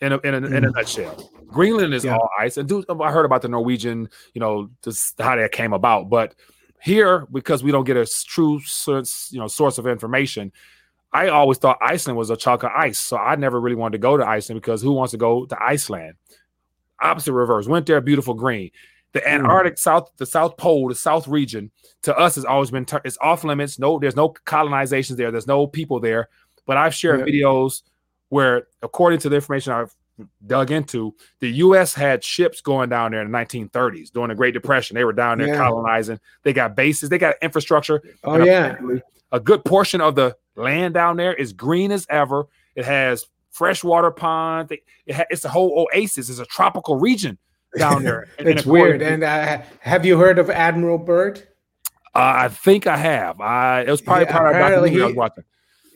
in a, in a, in a mm. nutshell. Greenland is yeah. all ice, and do, I heard about the Norwegian, you know, just how that came about. But here, because we don't get a true source, you know, source of information, I always thought Iceland was a chunk of ice. So I never really wanted to go to Iceland because who wants to go to Iceland? Opposite reverse. Went there, beautiful green. The mm. Antarctic mm. South, the South Pole, the South region, to us has always been it's off limits. No, there's no colonizations there. There's no people there. But I've shared yeah. videos where, according to the information I've dug into, the U.S. had ships going down there in the 1930s during the Great Depression. They were down there yeah. colonizing. They got bases. They got infrastructure. Oh yeah. A good portion of the land down there is green as ever. It has freshwater ponds. It ha- it's a whole oasis. It's a tropical region down there. it's weird. And uh, have you heard of Admiral Byrd? Uh, I think I have. I it was probably yeah, part of the documentary I was watching.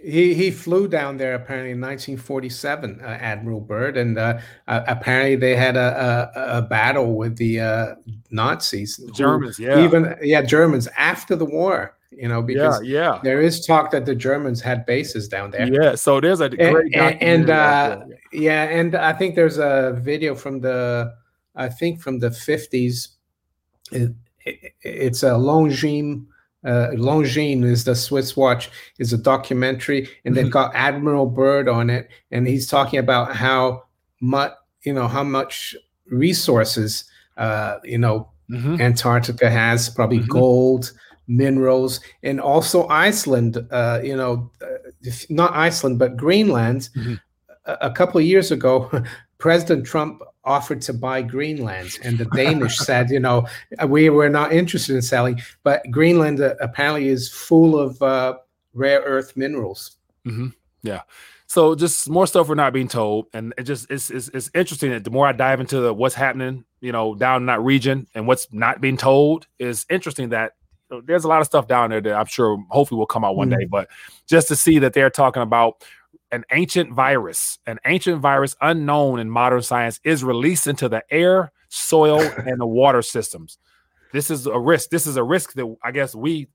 He he flew down there apparently in 1947, uh, Admiral Byrd, and uh, uh, apparently they had a, a, a battle with the uh, Nazis, Germans, yeah, even yeah, Germans after the war. You know, because yeah, yeah, there is talk that the Germans had bases down there. Yeah, so there's a great and, and uh, yeah, and I think there's a video from the I think from the 50s. It, it, it's a Longines uh, Longines is the Swiss watch is a documentary, and they've mm-hmm. got Admiral Byrd on it, and he's talking about how much you know how much resources uh, you know mm-hmm. Antarctica has, probably mm-hmm. gold, minerals, and also Iceland. Uh, you know, uh, not Iceland, but Greenland. Mm-hmm. A, a couple of years ago, President Trump offered to buy Greenland, and the Danish said, you know, we were not interested in selling. But Greenland uh, apparently is full of uh, rare earth minerals. Mm-hmm. Yeah. So just more stuff we're not being told, and it just it's, it's, it's interesting that the more I dive into the, what's happening, you know, down in that region and what's not being told is interesting that you know, there's a lot of stuff down there that I'm sure hopefully will come out one mm-hmm. day. But just to see that they're talking about an ancient virus, an ancient virus unknown in modern science, is released into the air, soil, and the water systems. This is a risk. This is a risk that I guess we,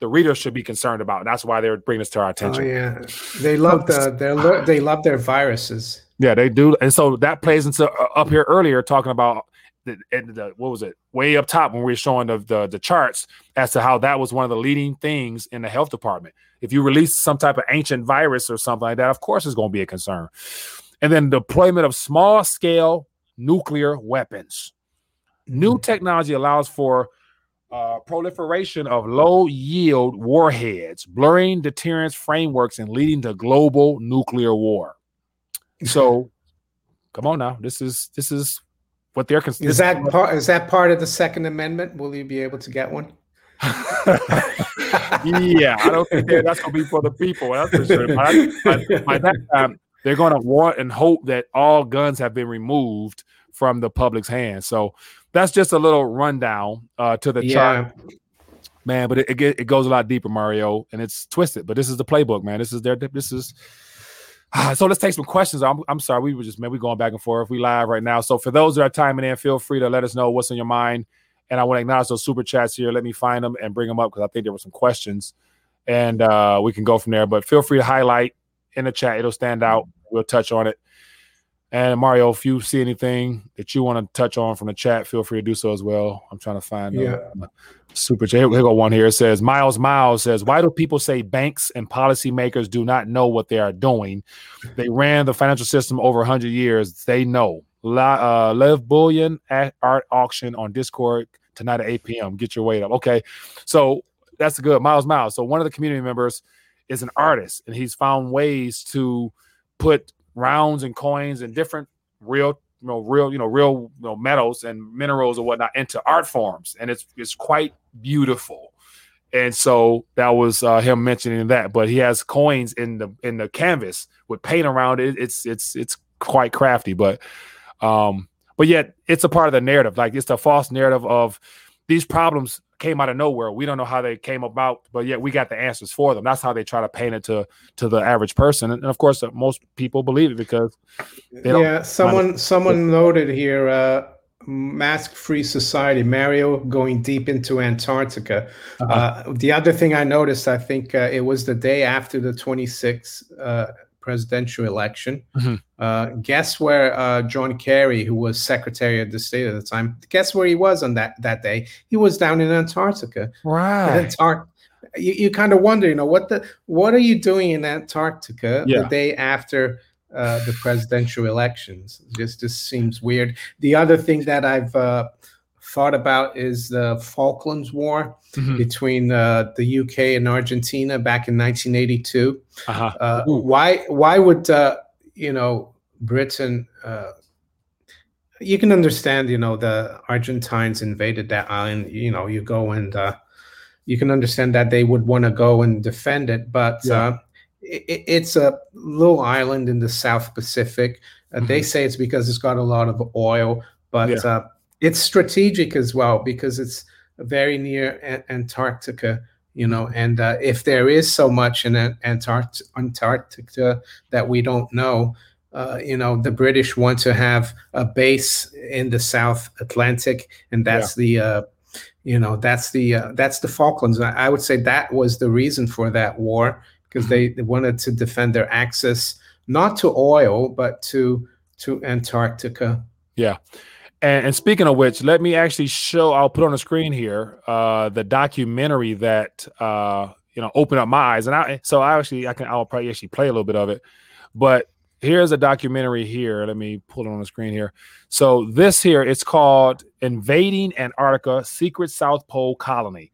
the readers, should be concerned about. That's why they're bringing this to our oh, attention. Oh yeah, they love the they they love their viruses. Yeah, they do, and so that plays into uh, up here earlier talking about the, the, what was it way up top when we were showing the, the the charts as to how that was one of the leading things in the health department. If you release some type of ancient virus or something like that, of course, it's going to be a concern. And then deployment of small scale nuclear weapons. New mm-hmm. technology allows for uh, proliferation of low yield warheads, blurring deterrence frameworks, and leading to global nuclear war. So, come on now, this is this is what they're considering. Is that part? Is that part of the Second Amendment? Will you be able to get one? Yeah, I don't think that's going to be for the people. That's for sure. By, by, by that time, they're going to want and hope that all guns have been removed from the public's hands. So that's just a little rundown uh, to the yeah. chart, man. But it, it, it goes a lot deeper, Mario, and it's twisted. But this is the playbook, man. This is their this is. so let's take some questions. I'm, I'm sorry, we were just maybe going back and forth. We live right now. So for those that are timing in, feel free to let us know what's on your mind. And I want to acknowledge those super chats here. Let me find them and bring them up because I think there were some questions, and uh, we can go from there. But feel free to highlight in the chat; it'll stand out. We'll touch on it. And Mario, if you see anything that you want to touch on from the chat, feel free to do so as well. I'm trying to find yeah. Uh, super chat. Here we go one here. It says Miles Miles says, Why do people say banks and policymakers do not know what they are doing? They ran the financial system over 100 years. They know. La, uh, Lev Bullion at art auction on Discord tonight at 8 p.m. Get your weight up. Okay. So that's good. Miles Miles. So one of the community members is an artist and he's found ways to put rounds and coins and different real you know real you know real you know metals and minerals or whatnot into art forms and it's it's quite beautiful and so that was uh, him mentioning that but he has coins in the in the canvas with paint around it it's it's it's quite crafty but um but yet it's a part of the narrative like it's the false narrative of these problems came out of nowhere. We don't know how they came about, but yet we got the answers for them. That's how they try to paint it to to the average person, and, of course, uh, most people believe it because yeah. Someone someone noted here. Uh, mask free society mario going deep into antarctica uh-huh. uh, the other thing i noticed i think uh, it was the day after the 26th presidential election. Mm-hmm. Uh, guess where uh, John Kerry, who was Secretary of the State at the time, guess where he was on that that day? He was down in Antarctica. Right. Antar- you, you kind of wonder, you know, what the what are you doing in Antarctica yeah. the day after uh, the presidential elections? Just just seems weird. The other thing that I've uh, thought about is the Falklands War mm-hmm. between uh, the UK and Argentina back in 1982. Uh-huh. Uh, why why would uh, you know Britain? Uh, you can understand, you know, the Argentines invaded that island. You know, you go and uh, you can understand that they would want to go and defend it, but yeah. Uh, it, it's a little island in the South Pacific. Mm-hmm. They say it's because it's got a lot of oil, but yeah it's strategic as well because it's very near a- Antarctica, you know, and uh, if there is so much in Antart- Antarctica that we don't know, uh, you know, the British want to have a base in the South Atlantic, and that's yeah. the, uh, you know, that's the uh, that's the Falklands. I, I would say that was the reason for that war because mm-hmm. they, they wanted to defend their access not to oil but to to Antarctica. Yeah. And, and, speaking of which, let me actually show. I'll put on the screen here uh, the documentary that uh, you know opened up my eyes. And I so I actually I can I'll probably actually play a little bit of it. But here's a documentary here. Let me pull it on the screen here. So this here it's called "Invading Antarctica: Secret South Pole Colony."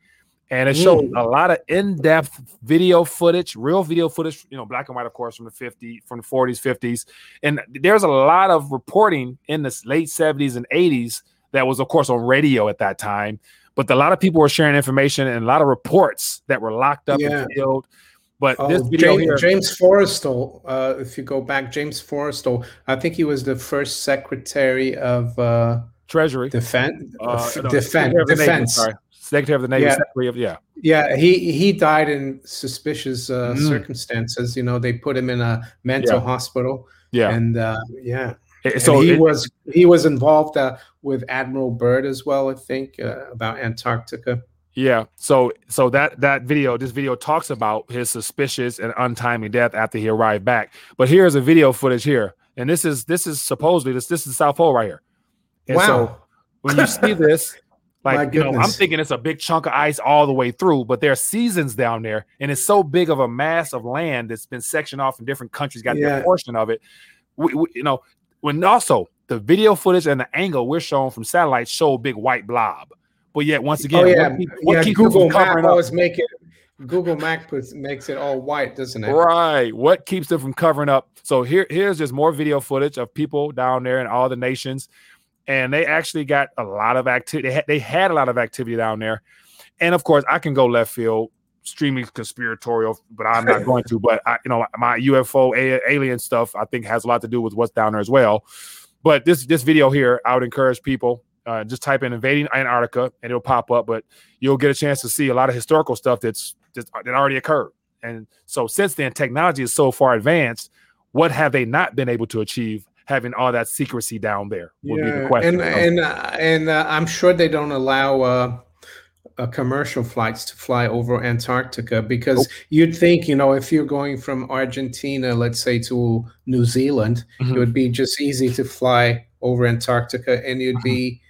And it showed mm. a lot of in-depth video footage, real video footage, you know, black and white, of course, from the 50, from the 40s, 50s. And there's a lot of reporting in the late 70s and 80s that was, of course, on radio at that time. But a lot of people were sharing information and a lot of reports that were locked up yeah. and sealed. But oh, this video James, here, James Forrestal, uh, if you go back, James Forrestal, I think he was the first secretary of uh, Treasury, defense, uh, no, defense, defense. Secretary of the Navy. Yeah. Secretary of, yeah. Yeah. He he died in suspicious uh, mm. circumstances. You know, they put him in a mental yeah. hospital. Yeah. And uh, yeah. So and he it, was he was involved uh, with Admiral Byrd as well. I think uh, about Antarctica. Yeah. So so that that video, this video talks about his suspicious and untimely death after he arrived back. But here's a video footage here, and this is this is supposedly this this is South Pole right here. And wow. So when you see this, like you know, I'm thinking it's a big chunk of ice all the way through, but there are seasons down there, and it's so big of a mass of land that's been sectioned off in different countries, got yeah. their portion of it. We, we, you know, when also the video footage and the angle we're showing from satellites show a big white blob. But yet, once oh, again, oh, yeah. what, keep, what yeah, keeps Google Map always make it. Google Map puts, makes it all white, doesn't it? Right. What keeps them from covering up? So here, here's just more video footage of people down there in all the nations, and they actually got a lot of activity. They had, they had a lot of activity down there, and of course, I can go left field, extremely conspiratorial, but I'm not going to. But I, you know, my UFO a- alien stuff, I think, has a lot to do with what's down there as well. But this this video here, I would encourage people uh, just type in invading Antarctica and it'll pop up. But you'll get a chance to see a lot of historical stuff that's, that's that already occurred. And so since then, technology is so far advanced. What have they not been able to achieve having all that secrecy down there? Would yeah, be the question. And and uh, and uh, I'm sure they don't allow uh, uh, commercial flights to fly over Antarctica because nope. you'd think, you know, if you're going from Argentina, let's say to New Zealand, mm-hmm. it would be just easy to fly over Antarctica and you'd mm-hmm. be,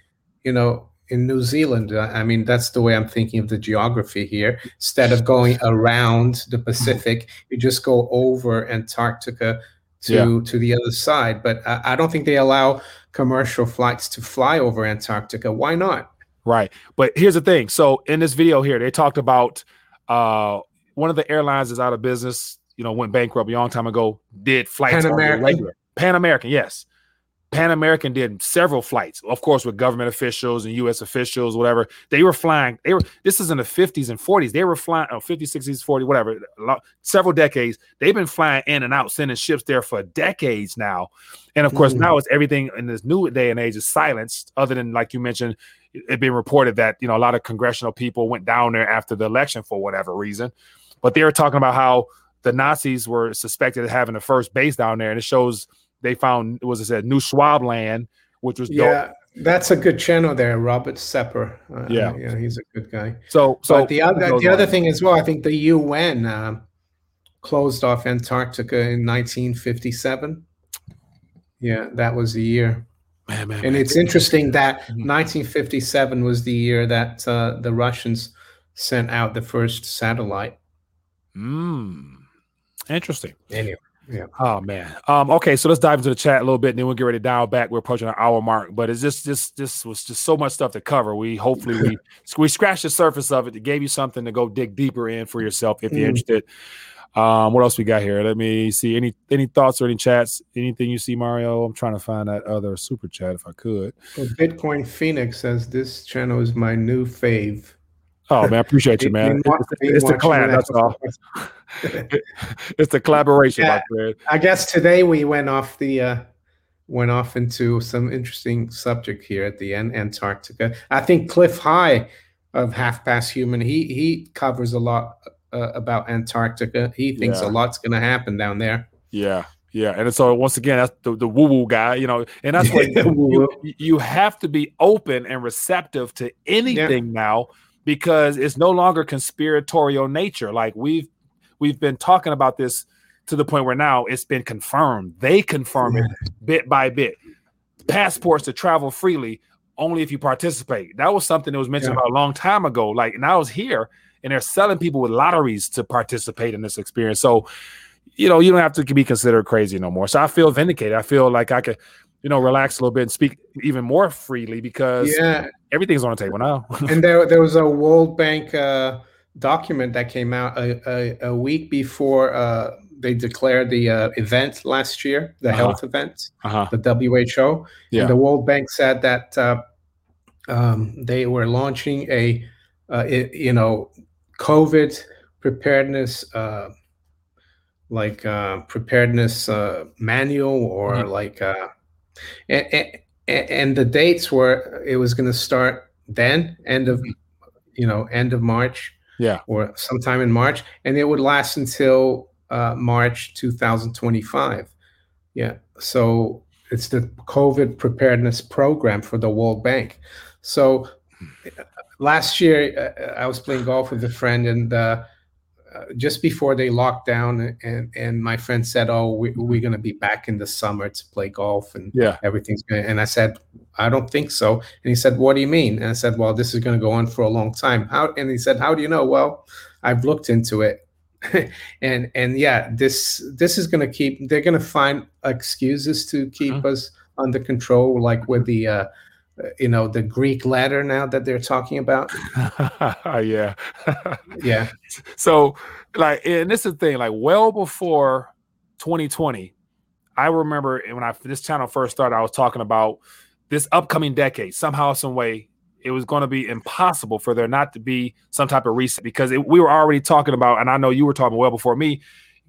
you know, in New Zealand. I mean, that's the way I'm thinking of the geography here. Instead of going around the mm-hmm. Pacific, you just go over Antarctica to yeah. to the other side. But I, I don't think they allow commercial flights to fly over Antarctica. Why not? Right. But here's the thing. So in this video here, they talked about uh, one of the airlines is out of business, you know, went bankrupt a long time ago, did flights Pan American. Pan American, yes. Pan American did several flights, of course, with government officials and U.S. officials, whatever. They were flying. They were. This is in the 50s and 40s. They were flying, oh, 50s, 60s, 40s, whatever. Several decades. They've been flying in and out, sending ships there for decades now. And of course, mm. now it's everything in this new day and age is silenced. Other than like you mentioned, it being reported that you know a lot of congressional people went down there after the election for whatever reason, but they were talking about how the Nazis were suspected of having the first base down there, and it shows they found was it said New Schwabland, which was yeah. Dope. That's a good channel there, Robert Sepper. Uh, yeah, yeah, he's a good guy. So, so but the other the other thing as well, I think the UN uh, closed off Antarctica in 1957. Yeah, that was the year. Man, man, and man. it's interesting that 1957 mm-hmm. was the year that uh, the Russians sent out the first satellite. Hmm. Interesting. Anyway. Yeah. Oh man. Um. Okay. So let's dive into the chat a little bit, and then we'll get ready to dial back. We're approaching our hour mark, but it's just this this was just so much stuff to cover. We hopefully we we scratched the surface of it. It gave you something to go dig deeper in for yourself if you're mm. interested. Um, what else we got here? Let me see. Any any thoughts or any chats? Anything you see, Mario? I'm trying to find that other super chat if I could. Well, Bitcoin Phoenix says this channel is my new fave. Oh man, I appreciate you, man. It's, it's the collab. That's all. it's the collaboration, yeah, I guess today we went off the uh, went off into some interesting subject here at the end. Antarctica. I think Cliff High of Half Past Human. He he covers a lot uh, about Antarctica. He thinks yeah. a lot's going to happen down there. Yeah. Yeah, and so once again, that's the, the woo woo guy, you know, and that's why you, you have to be open and receptive to anything yeah. now because it's no longer conspiratorial nature. Like we've we've been talking about this to the point where now it's been confirmed. They confirm yeah. it bit by bit. Passports to travel freely only if you participate. That was something that was mentioned yeah. about a long time ago. Like now it's here and they're selling people with lotteries to participate in this experience. So, you know, you don't have to be considered crazy no more. So I feel vindicated. I feel like I could, you know, relax a little bit and speak even more freely because yeah. everything's on the table now. and there, there was a World Bank uh, document that came out a, a, a week before uh, they declared the uh, event last year, the uh-huh. health event, uh-huh. the WHO. Yeah. And the World Bank said that uh, um, they were launching a, uh, it, you know, COVID preparedness, uh, like uh, preparedness uh, manual, or mm-hmm. like, uh, and, and, and the dates were it was going to start then, end of, mm-hmm. you know, end of March, yeah, or sometime in March, and it would last until uh, March 2025. Yeah, so it's the COVID preparedness program for the World Bank. So last year uh, I was playing golf with a friend, and uh, just before they locked down, and and my friend said, "Oh, we, we're going to be back in the summer to play golf, and yeah, everything's going." And I said, "I don't think so." And he said, "What do you mean?" And I said, "Well, this is going to go on for a long time." How? And he said, "How do you know?" Well, I've looked into it, and and yeah, this this is going to keep. They're going to find excuses to keep mm-hmm. us under control, like with the. Uh, you know the greek ladder now that they're talking about? Yeah. Yeah. So like and this is the thing like well before 2020 i remember when i this channel first started i was talking about this upcoming decade. Somehow some way it was going to be impossible for there not to be some type of reset because it, we were already talking about and i know you were talking well before me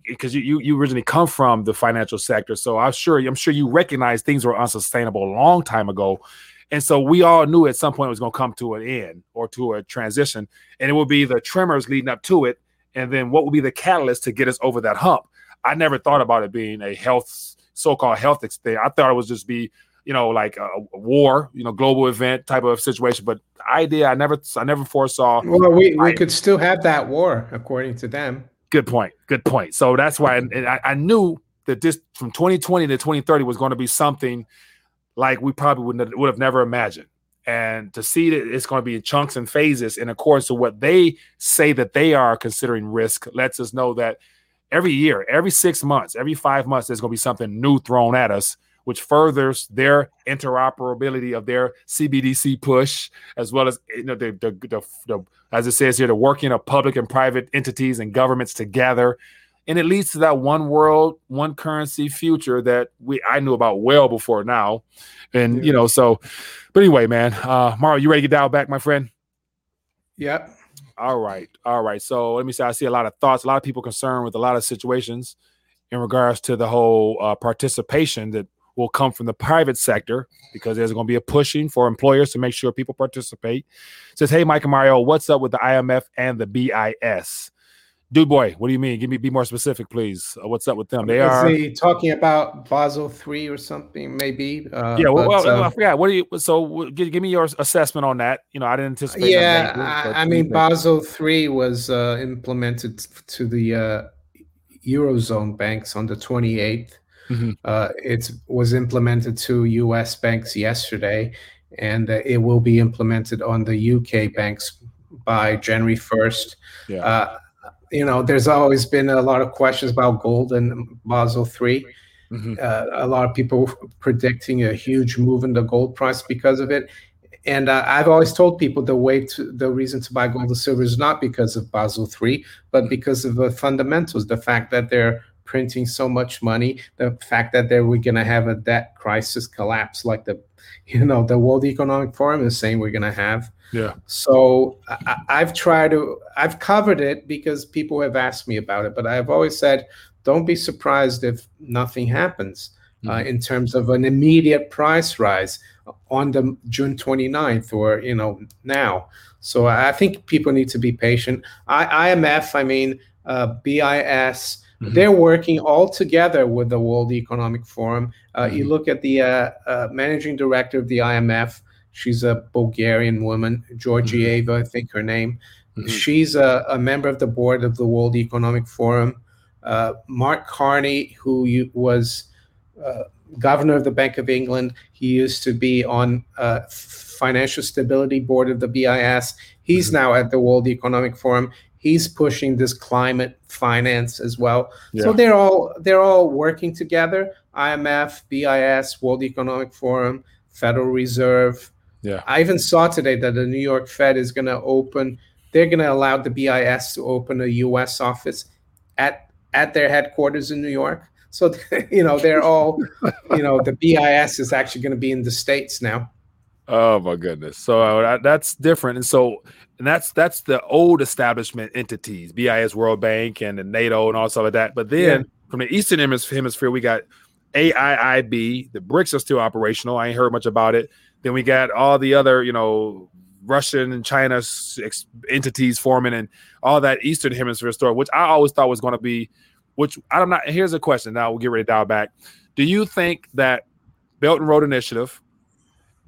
because you, you, you originally come from the financial sector. So i'm sure i'm sure you recognize things were unsustainable a long time ago and so we all knew at some point it was going to come to an end or to a transition. And it would be the tremors leading up to it. And then what would be the catalyst to get us over that hump? I never thought about it being a health, so called health thing. I thought it was just be, you know, like a, war, you know, global event type of situation. But idea I never, I never foresaw. Well, we, we could still have that war according to them. Good point. Good point. So that's why I, I knew that this from 2020 to 2030 was going to be something like we probably would would have never imagined. And to see that it's going to be in chunks and phases in accordance to what they say that they are considering risk lets us know that every year, every six months, every five months, there's going to be something new thrown at us, which furthers their interoperability of their CBDC push, as well as you know the, the, the, the as it says here, the working of public and private entities and governments together and it leads to that one world, one currency future that we I knew about well before now, and yeah. you know so. But anyway, man, uh, Mario, you ready to get dialed back, my friend? Yep. All right, all right. So let me say, I see a lot of thoughts, a lot of people concerned with a lot of situations in regards to the whole uh, participation that will come from the private sector because there's going to be a pushing for employers to make sure people participate. It says, hey, Mike and Mario, what's up with the IMF and the BIS? Dude, boy, what do you mean? Give me be more specific, please. Uh, what's up with them? They are talking about Basel three or something, maybe. Uh, yeah, well, but, well I forgot. What do you? So, give, give me your assessment on that. You know, I didn't anticipate. Yeah, I, I mean, Basel three was uh, implemented to the uh, eurozone banks on the twenty eighth. Mm-hmm. Uh, it was implemented to U.S. banks yesterday, and uh, it will be implemented on the U.K. banks by January first. Yeah uh, you know, there's always been a lot of questions about gold and Basel 3 mm-hmm. uh, a lot of people predicting a huge move in the gold price because of it. And uh, I've always told people the way to the reason to buy gold and silver is not because of Basel 3, but because of the fundamentals, the fact that they're printing so much money, the fact that they're we're going to have a debt crisis collapse like the you know the World Economic Forum is saying we're going to have yeah. So I, have tried to, I've covered it because people have asked me about it, but I've always said, don't be surprised if nothing happens uh, mm-hmm. uh, in terms of an immediate price rise on the June 29th or, you know, now. So I think people need to be patient. I, IMF, I mean, uh, BIS, mm-hmm. they're working all together with the World Economic Forum. Uh, mm-hmm. You look at the uh, uh, managing director of the IMF, She's a Bulgarian woman, Georgieva. I think her name. Mm-hmm. She's a, a, member of the board of the World Economic Forum. Uh, Mark Carney, who you, was uh, governor of the Bank of England, he used to be on uh, financial stability board of the BIS. He's mm-hmm. now at the World Economic Forum. He's pushing this climate finance as well. Yeah. So they're all they're all working together. IMF, BIS, World Economic Forum, Federal Reserve, yeah. I even saw today that the New York Fed is going to open, they're going to allow the BIS to open a US office at at their headquarters in New York. So, you know, they're all, you know, the BIS is actually going to be in the States now. Oh my goodness! So uh, that's different, and so and that's that's the old establishment entities, BIS, World Bank, and the NATO, and all stuff like that. But then yeah. from the Eastern Hemisphere, we got AIIB. The BRICS are still operational. I ain't heard much about it. Then we got all the other, you know, Russian and China entities forming and all that Eastern Hemisphere story, which I always thought was going to be, which I'm not. Here's a question. Now we'll get ready to dial back. Do you think that Belt and Road Initiative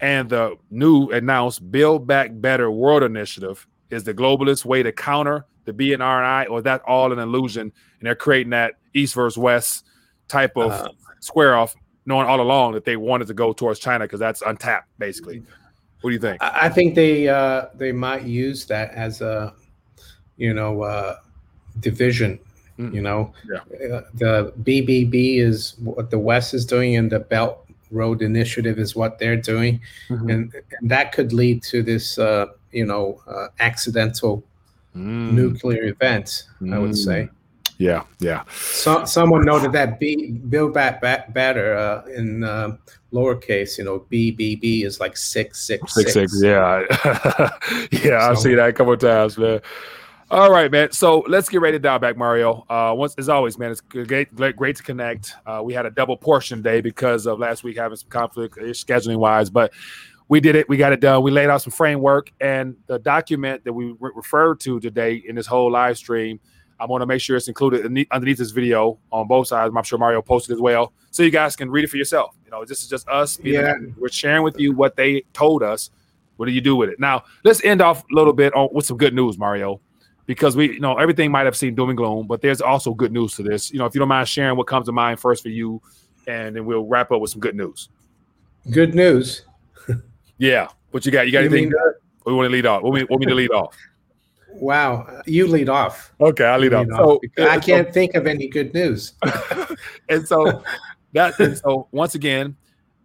and the new announced Build Back Better World Initiative is the globalist way to counter the RNI, or is that all an illusion? And they're creating that east versus west type of uh, square off, knowing all along that they wanted to go towards China because that's untapped, basically. What do you think? I think they uh, they might use that as a you know uh, division. Mm. You know, yeah. Uh, the BBB is what the West is doing, and the Belt Road Initiative is what they're doing, mm-hmm. and, and, that could lead to this uh, you know uh, accidental mm. nuclear event. I would say. Yeah, yeah. So, someone noted that B build back, back better uh, in uh, lowercase. You know, BBB is like six six six. six, six. Yeah, yeah. So, I've seen that a couple of times, man. All right, man. So let's get ready to dial back, Mario. Uh, once as always, man, it's great, great, great to connect. Uh, we had a double portion day because of last week having some conflict uh, scheduling wise, but we did it. We got it done. We laid out some framework, and the document that we re- referred to today in this whole live stream I want to make sure it's included underneath this video on both sides. I'm sure Mario posted as well, so you guys can read it for yourself. You know, this is just us. Yeah. We're sharing with you what they told us. What do you do with it? Now, let's end off a little bit on with some good news, Mario, because we, you know, everything might have seemed doom and gloom, but there's also good news to this. You know, if you don't mind sharing what comes to mind first for you, and then we'll wrap up with some good news. Good news. yeah. What you got? You got you anything? Mean, good? We want to lead off? What we want me to lead off? Wow, you lead off. Okay, I lead, lead off. off. So I uh, can't so, think of any good news. and so that and so once again,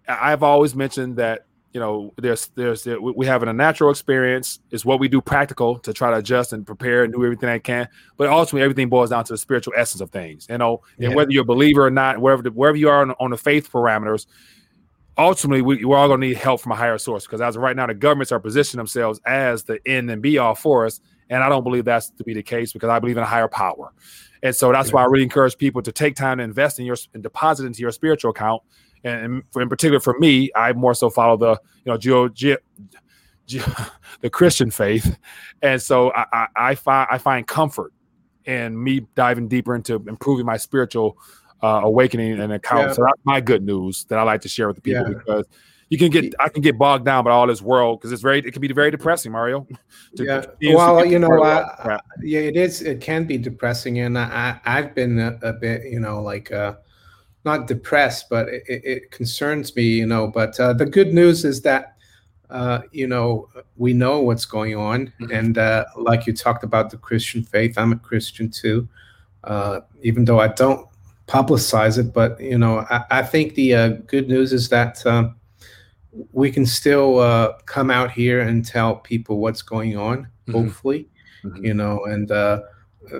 I've always mentioned that you know there's there's we have a natural experience is what we do practical to try to adjust and prepare and do everything I can. But ultimately, everything boils down to the spiritual essence of things. You know, and yeah. whether you're a believer or not, wherever the, wherever you are on, on the faith parameters, ultimately we, are all going to need help from a higher source because as of right now the governments are positioning themselves as the end and be all for us and I don't believe that's to be the case because I believe in a higher power. And so that's why I really encourage people to take time to invest in your and deposit into your spiritual account. And for, in particular, for me, I more so follow the you know geo, geo, geo, the Christian faith, and so I, I, I, find I find comfort in me diving deeper into improving my spiritual uh, awakening and account. Yeah. So that's my good news that I like to share with the people yeah. because you can get I can get bogged down by all this world because it's very it can be very depressing, Mario. yeah. Well, you know, uh, yeah, it is. It can be depressing, and I I've been a, a bit, you know, like uh, not depressed, but it, it concerns me, you know. But uh, the good news is that uh, you know we know what's going on, mm-hmm. and uh, like you talked about the Christian faith, I'm a Christian too, uh, even though I don't publicize it. But you know, I, I think the uh, good news is that. Um, we can still uh, come out here and tell people what's going on. Mm-hmm. Hopefully, mm-hmm. you know. And uh,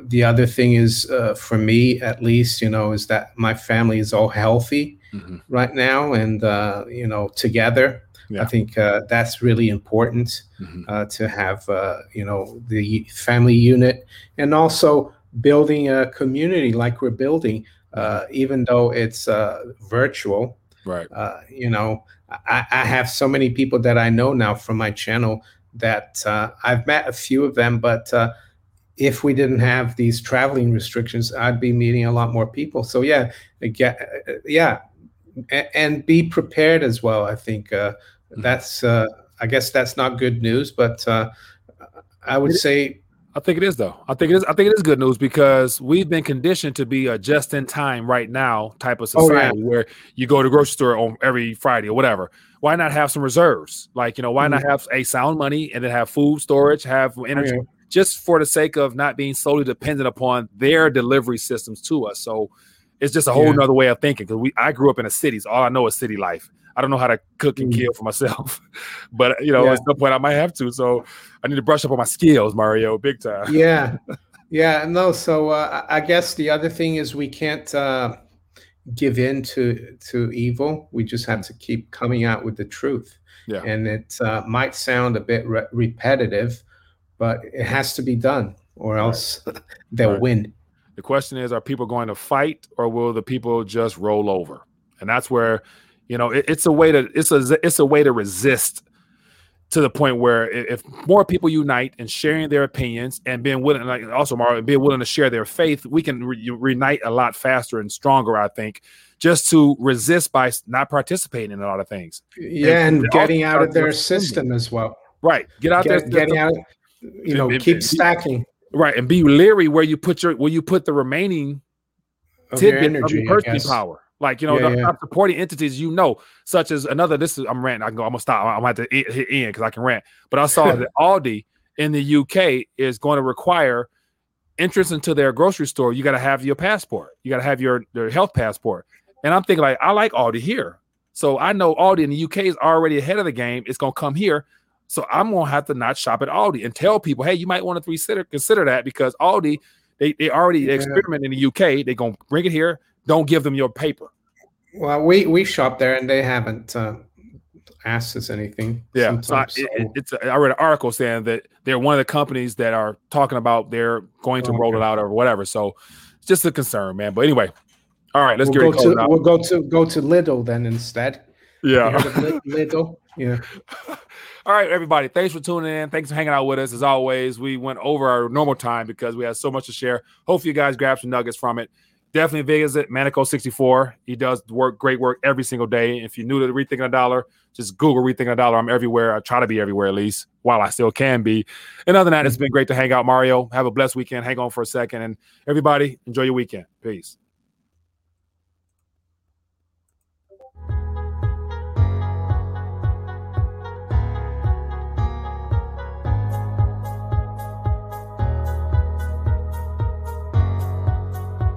the other thing is, uh, for me at least, you know, is that my family is all healthy mm-hmm. right now, and uh, you know, together. Yeah. I think uh, that's really important mm-hmm. uh, to have, you know, the family unit, and also building a community like we're building, even though it's virtual. Right. you know, I, I, have so many people that I know now from my channel that uh, I've met a few of them, but uh, if we didn't have these traveling restrictions, I'd be meeting a lot more people. So yeah, again, uh, yeah, and be prepared as well. I think uh, mm-hmm. that's, uh, I guess that's not good news, but uh, I would say I think it is though. I think it is. I think it is good news because we've been conditioned to be a just in time right now type of society oh, yeah. where you go to grocery store on every Friday or whatever. Why not have some reserves? Like you know, why mm-hmm. not have a sound money and then have food storage, have energy, oh, just for the sake of not being solely dependent upon their delivery systems to us. So it's just a whole yeah. nother way of thinking because we. I grew up in a city, so all I know is city life. I don't know how to cook and kill for myself, but you know, yeah. at some point I might have to. So I need to brush up on my skills, Mario, big time. yeah, yeah, no. So uh, I guess the other thing is we can't uh, give in to to evil. We just have to keep coming out with the truth. Yeah, and it uh, might sound a bit re- repetitive, but it has to be done, or else right. they'll right. win. The question is: Are people going to fight, or will the people just roll over? And that's where you know, it, it's a way to it's a it's a way to resist to the point where if more people unite and sharing their opinions and being willing, like also Mario, being willing to share their faith, we can re- reunite a lot faster and stronger. I think just to resist by not participating in a lot of things. Yeah, and, and getting out of their system as well. Right, get out Get, there, getting out. You know, keep stacking. Right, and be leery where you put your where you put the remaining Of your tidbit energy, of I your purchasing power. Like you know, Yeah, the yeah. supporting entities you know, such as another. This is I'm ranting. I can go. I'm gonna stop. I'm gonna have to hit hit end because I can rant. But I saw that Aldi in the UK is going to require entrance into their grocery store. You got to have your passport. You got to have your your health passport. And I'm thinking like I like Aldi here, so I know Aldi in the UK is already ahead of the game. It's gonna come here. So I'm gonna have to not shop at Aldi and tell people, hey, you might want to consider consider that because Aldi they they already Yeah. experiment in the UK. They're gonna bring it here. Don't give them your paper. Well, we we shop there and they haven't uh, asked us anything. Yeah, so I, it, it- it's I read an article saying that they're one of the companies that are talking about they're going to Oh, roll it out or whatever. So it's just a concern, man. But anyway, all right, let's we'll get go to we'll go to go to Lidl then instead. Yeah. heard of Lid- Lidl. Yeah. All right, everybody. Thanks for tuning in. Thanks for hanging out with us. As always, we went over our normal time because we had so much to share. Hopefully, you guys grab some nuggets from it. Definitely visit Maneco64. He does work, great work every single day. If you're new to Rethinking a Dollar, just Google Rethinking a Dollar. I'm everywhere. I try to be everywhere at least, while I still can be. And other than that, it's mm-hmm. been great to hang out, Mario. Have a blessed weekend. Hang on for a second. And everybody, enjoy your weekend. Peace.